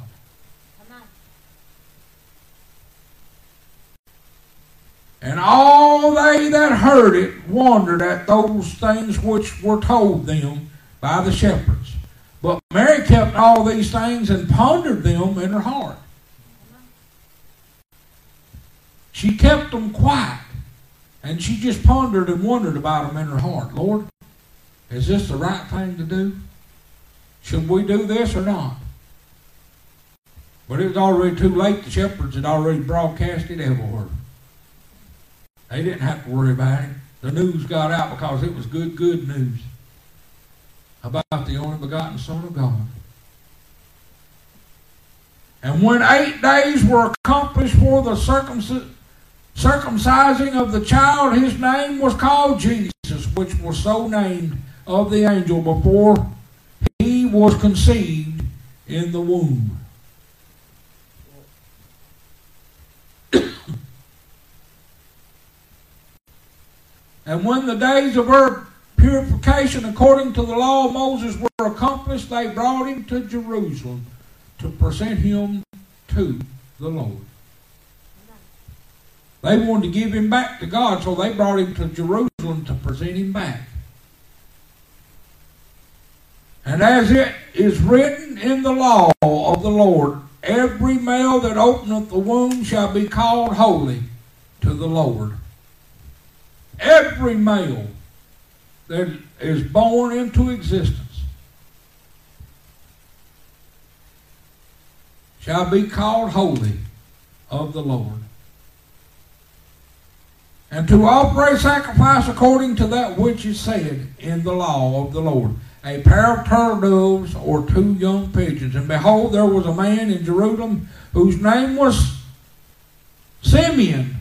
A: And all they that heard it wondered at those things which were told them by the shepherds. But Mary kept all these things and pondered them in her heart. She kept them quiet. And she just pondered and wondered about them in her heart. Lord, is this the right thing to do? Should we do this or not? But it was already too late. The shepherds had already broadcast it everywhere. They didn't have to worry about it. The news got out because it was good, good news about the only begotten Son of God. And when eight days were accomplished for the circumci- circumcising of the child, his name was called Jesus, which was so named of the angel before he was conceived in the womb. And when the days of her purification according to the law of Moses were accomplished, they brought him to Jerusalem to present him to the Lord. They wanted to give him back to God, so they brought him to Jerusalem to present him back. And as it is written in the law of the Lord, every male that openeth the womb shall be called holy to the Lord. Every male that is born into existence shall be called holy of the Lord. And to offer a sacrifice according to that which is said in the law of the Lord, a pair of turtle doves or two young pigeons. And behold, there was a man in Jerusalem whose name was Simeon,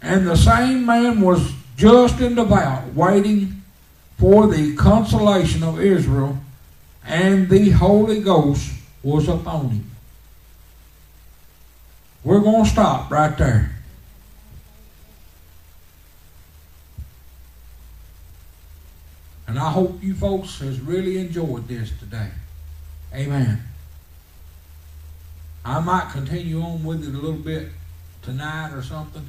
A: and the same man was just and devout, waiting for the consolation of Israel, and the Holy Ghost was upon him. We're going to stop right there. And I hope you folks has really enjoyed this today. Amen. I might continue on with it a little bit tonight or something.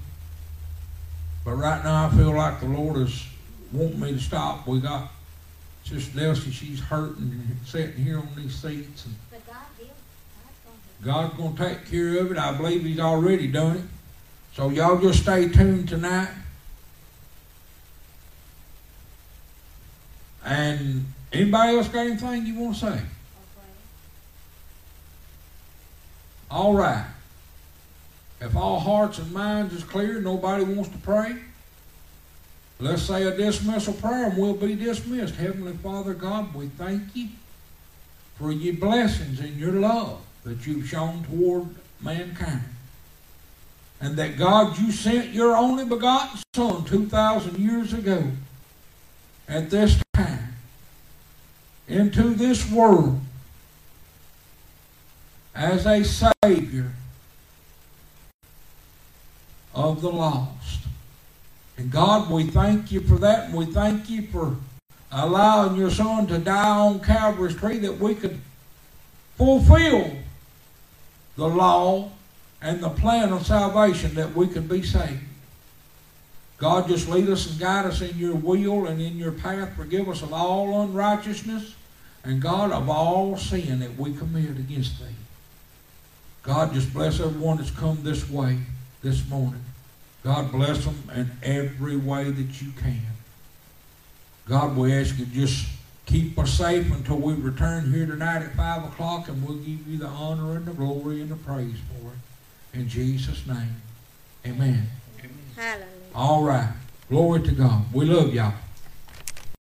A: But right now I feel like the Lord is wanting me to stop. We got Sister Delcy, she's hurting and sitting here on these seats and
B: But God will. God's gonna do
A: God's going to take care of it. I believe He's already done it. So y'all just stay tuned tonight. And anybody else got anything you want to say? All right. If all hearts and minds is clear, nobody wants to pray. Let's say a dismissal prayer and we'll be dismissed. Heavenly Father God, we thank you for your blessings and your love that you've shown toward mankind. And that God, you sent your only begotten Son 2,000 years ago at this time into this world as a Savior of the lost. And God, we thank you for that, and we thank you for allowing your Son to die on Calvary's tree that we could fulfill the law and the plan of salvation that we could be saved. God, just lead us and guide us in your will and in your path. Forgive us of all unrighteousness and God of all sin that we commit against thee. God, just bless everyone that's come this way this morning. God bless them in every way that you can. God, we ask you just keep us safe until we return here tonight at 5 o'clock, and we'll give you the honor and the glory and the praise for it. In Jesus' name, amen. amen.
B: Hallelujah.
A: All right. Glory to God. We love y'all.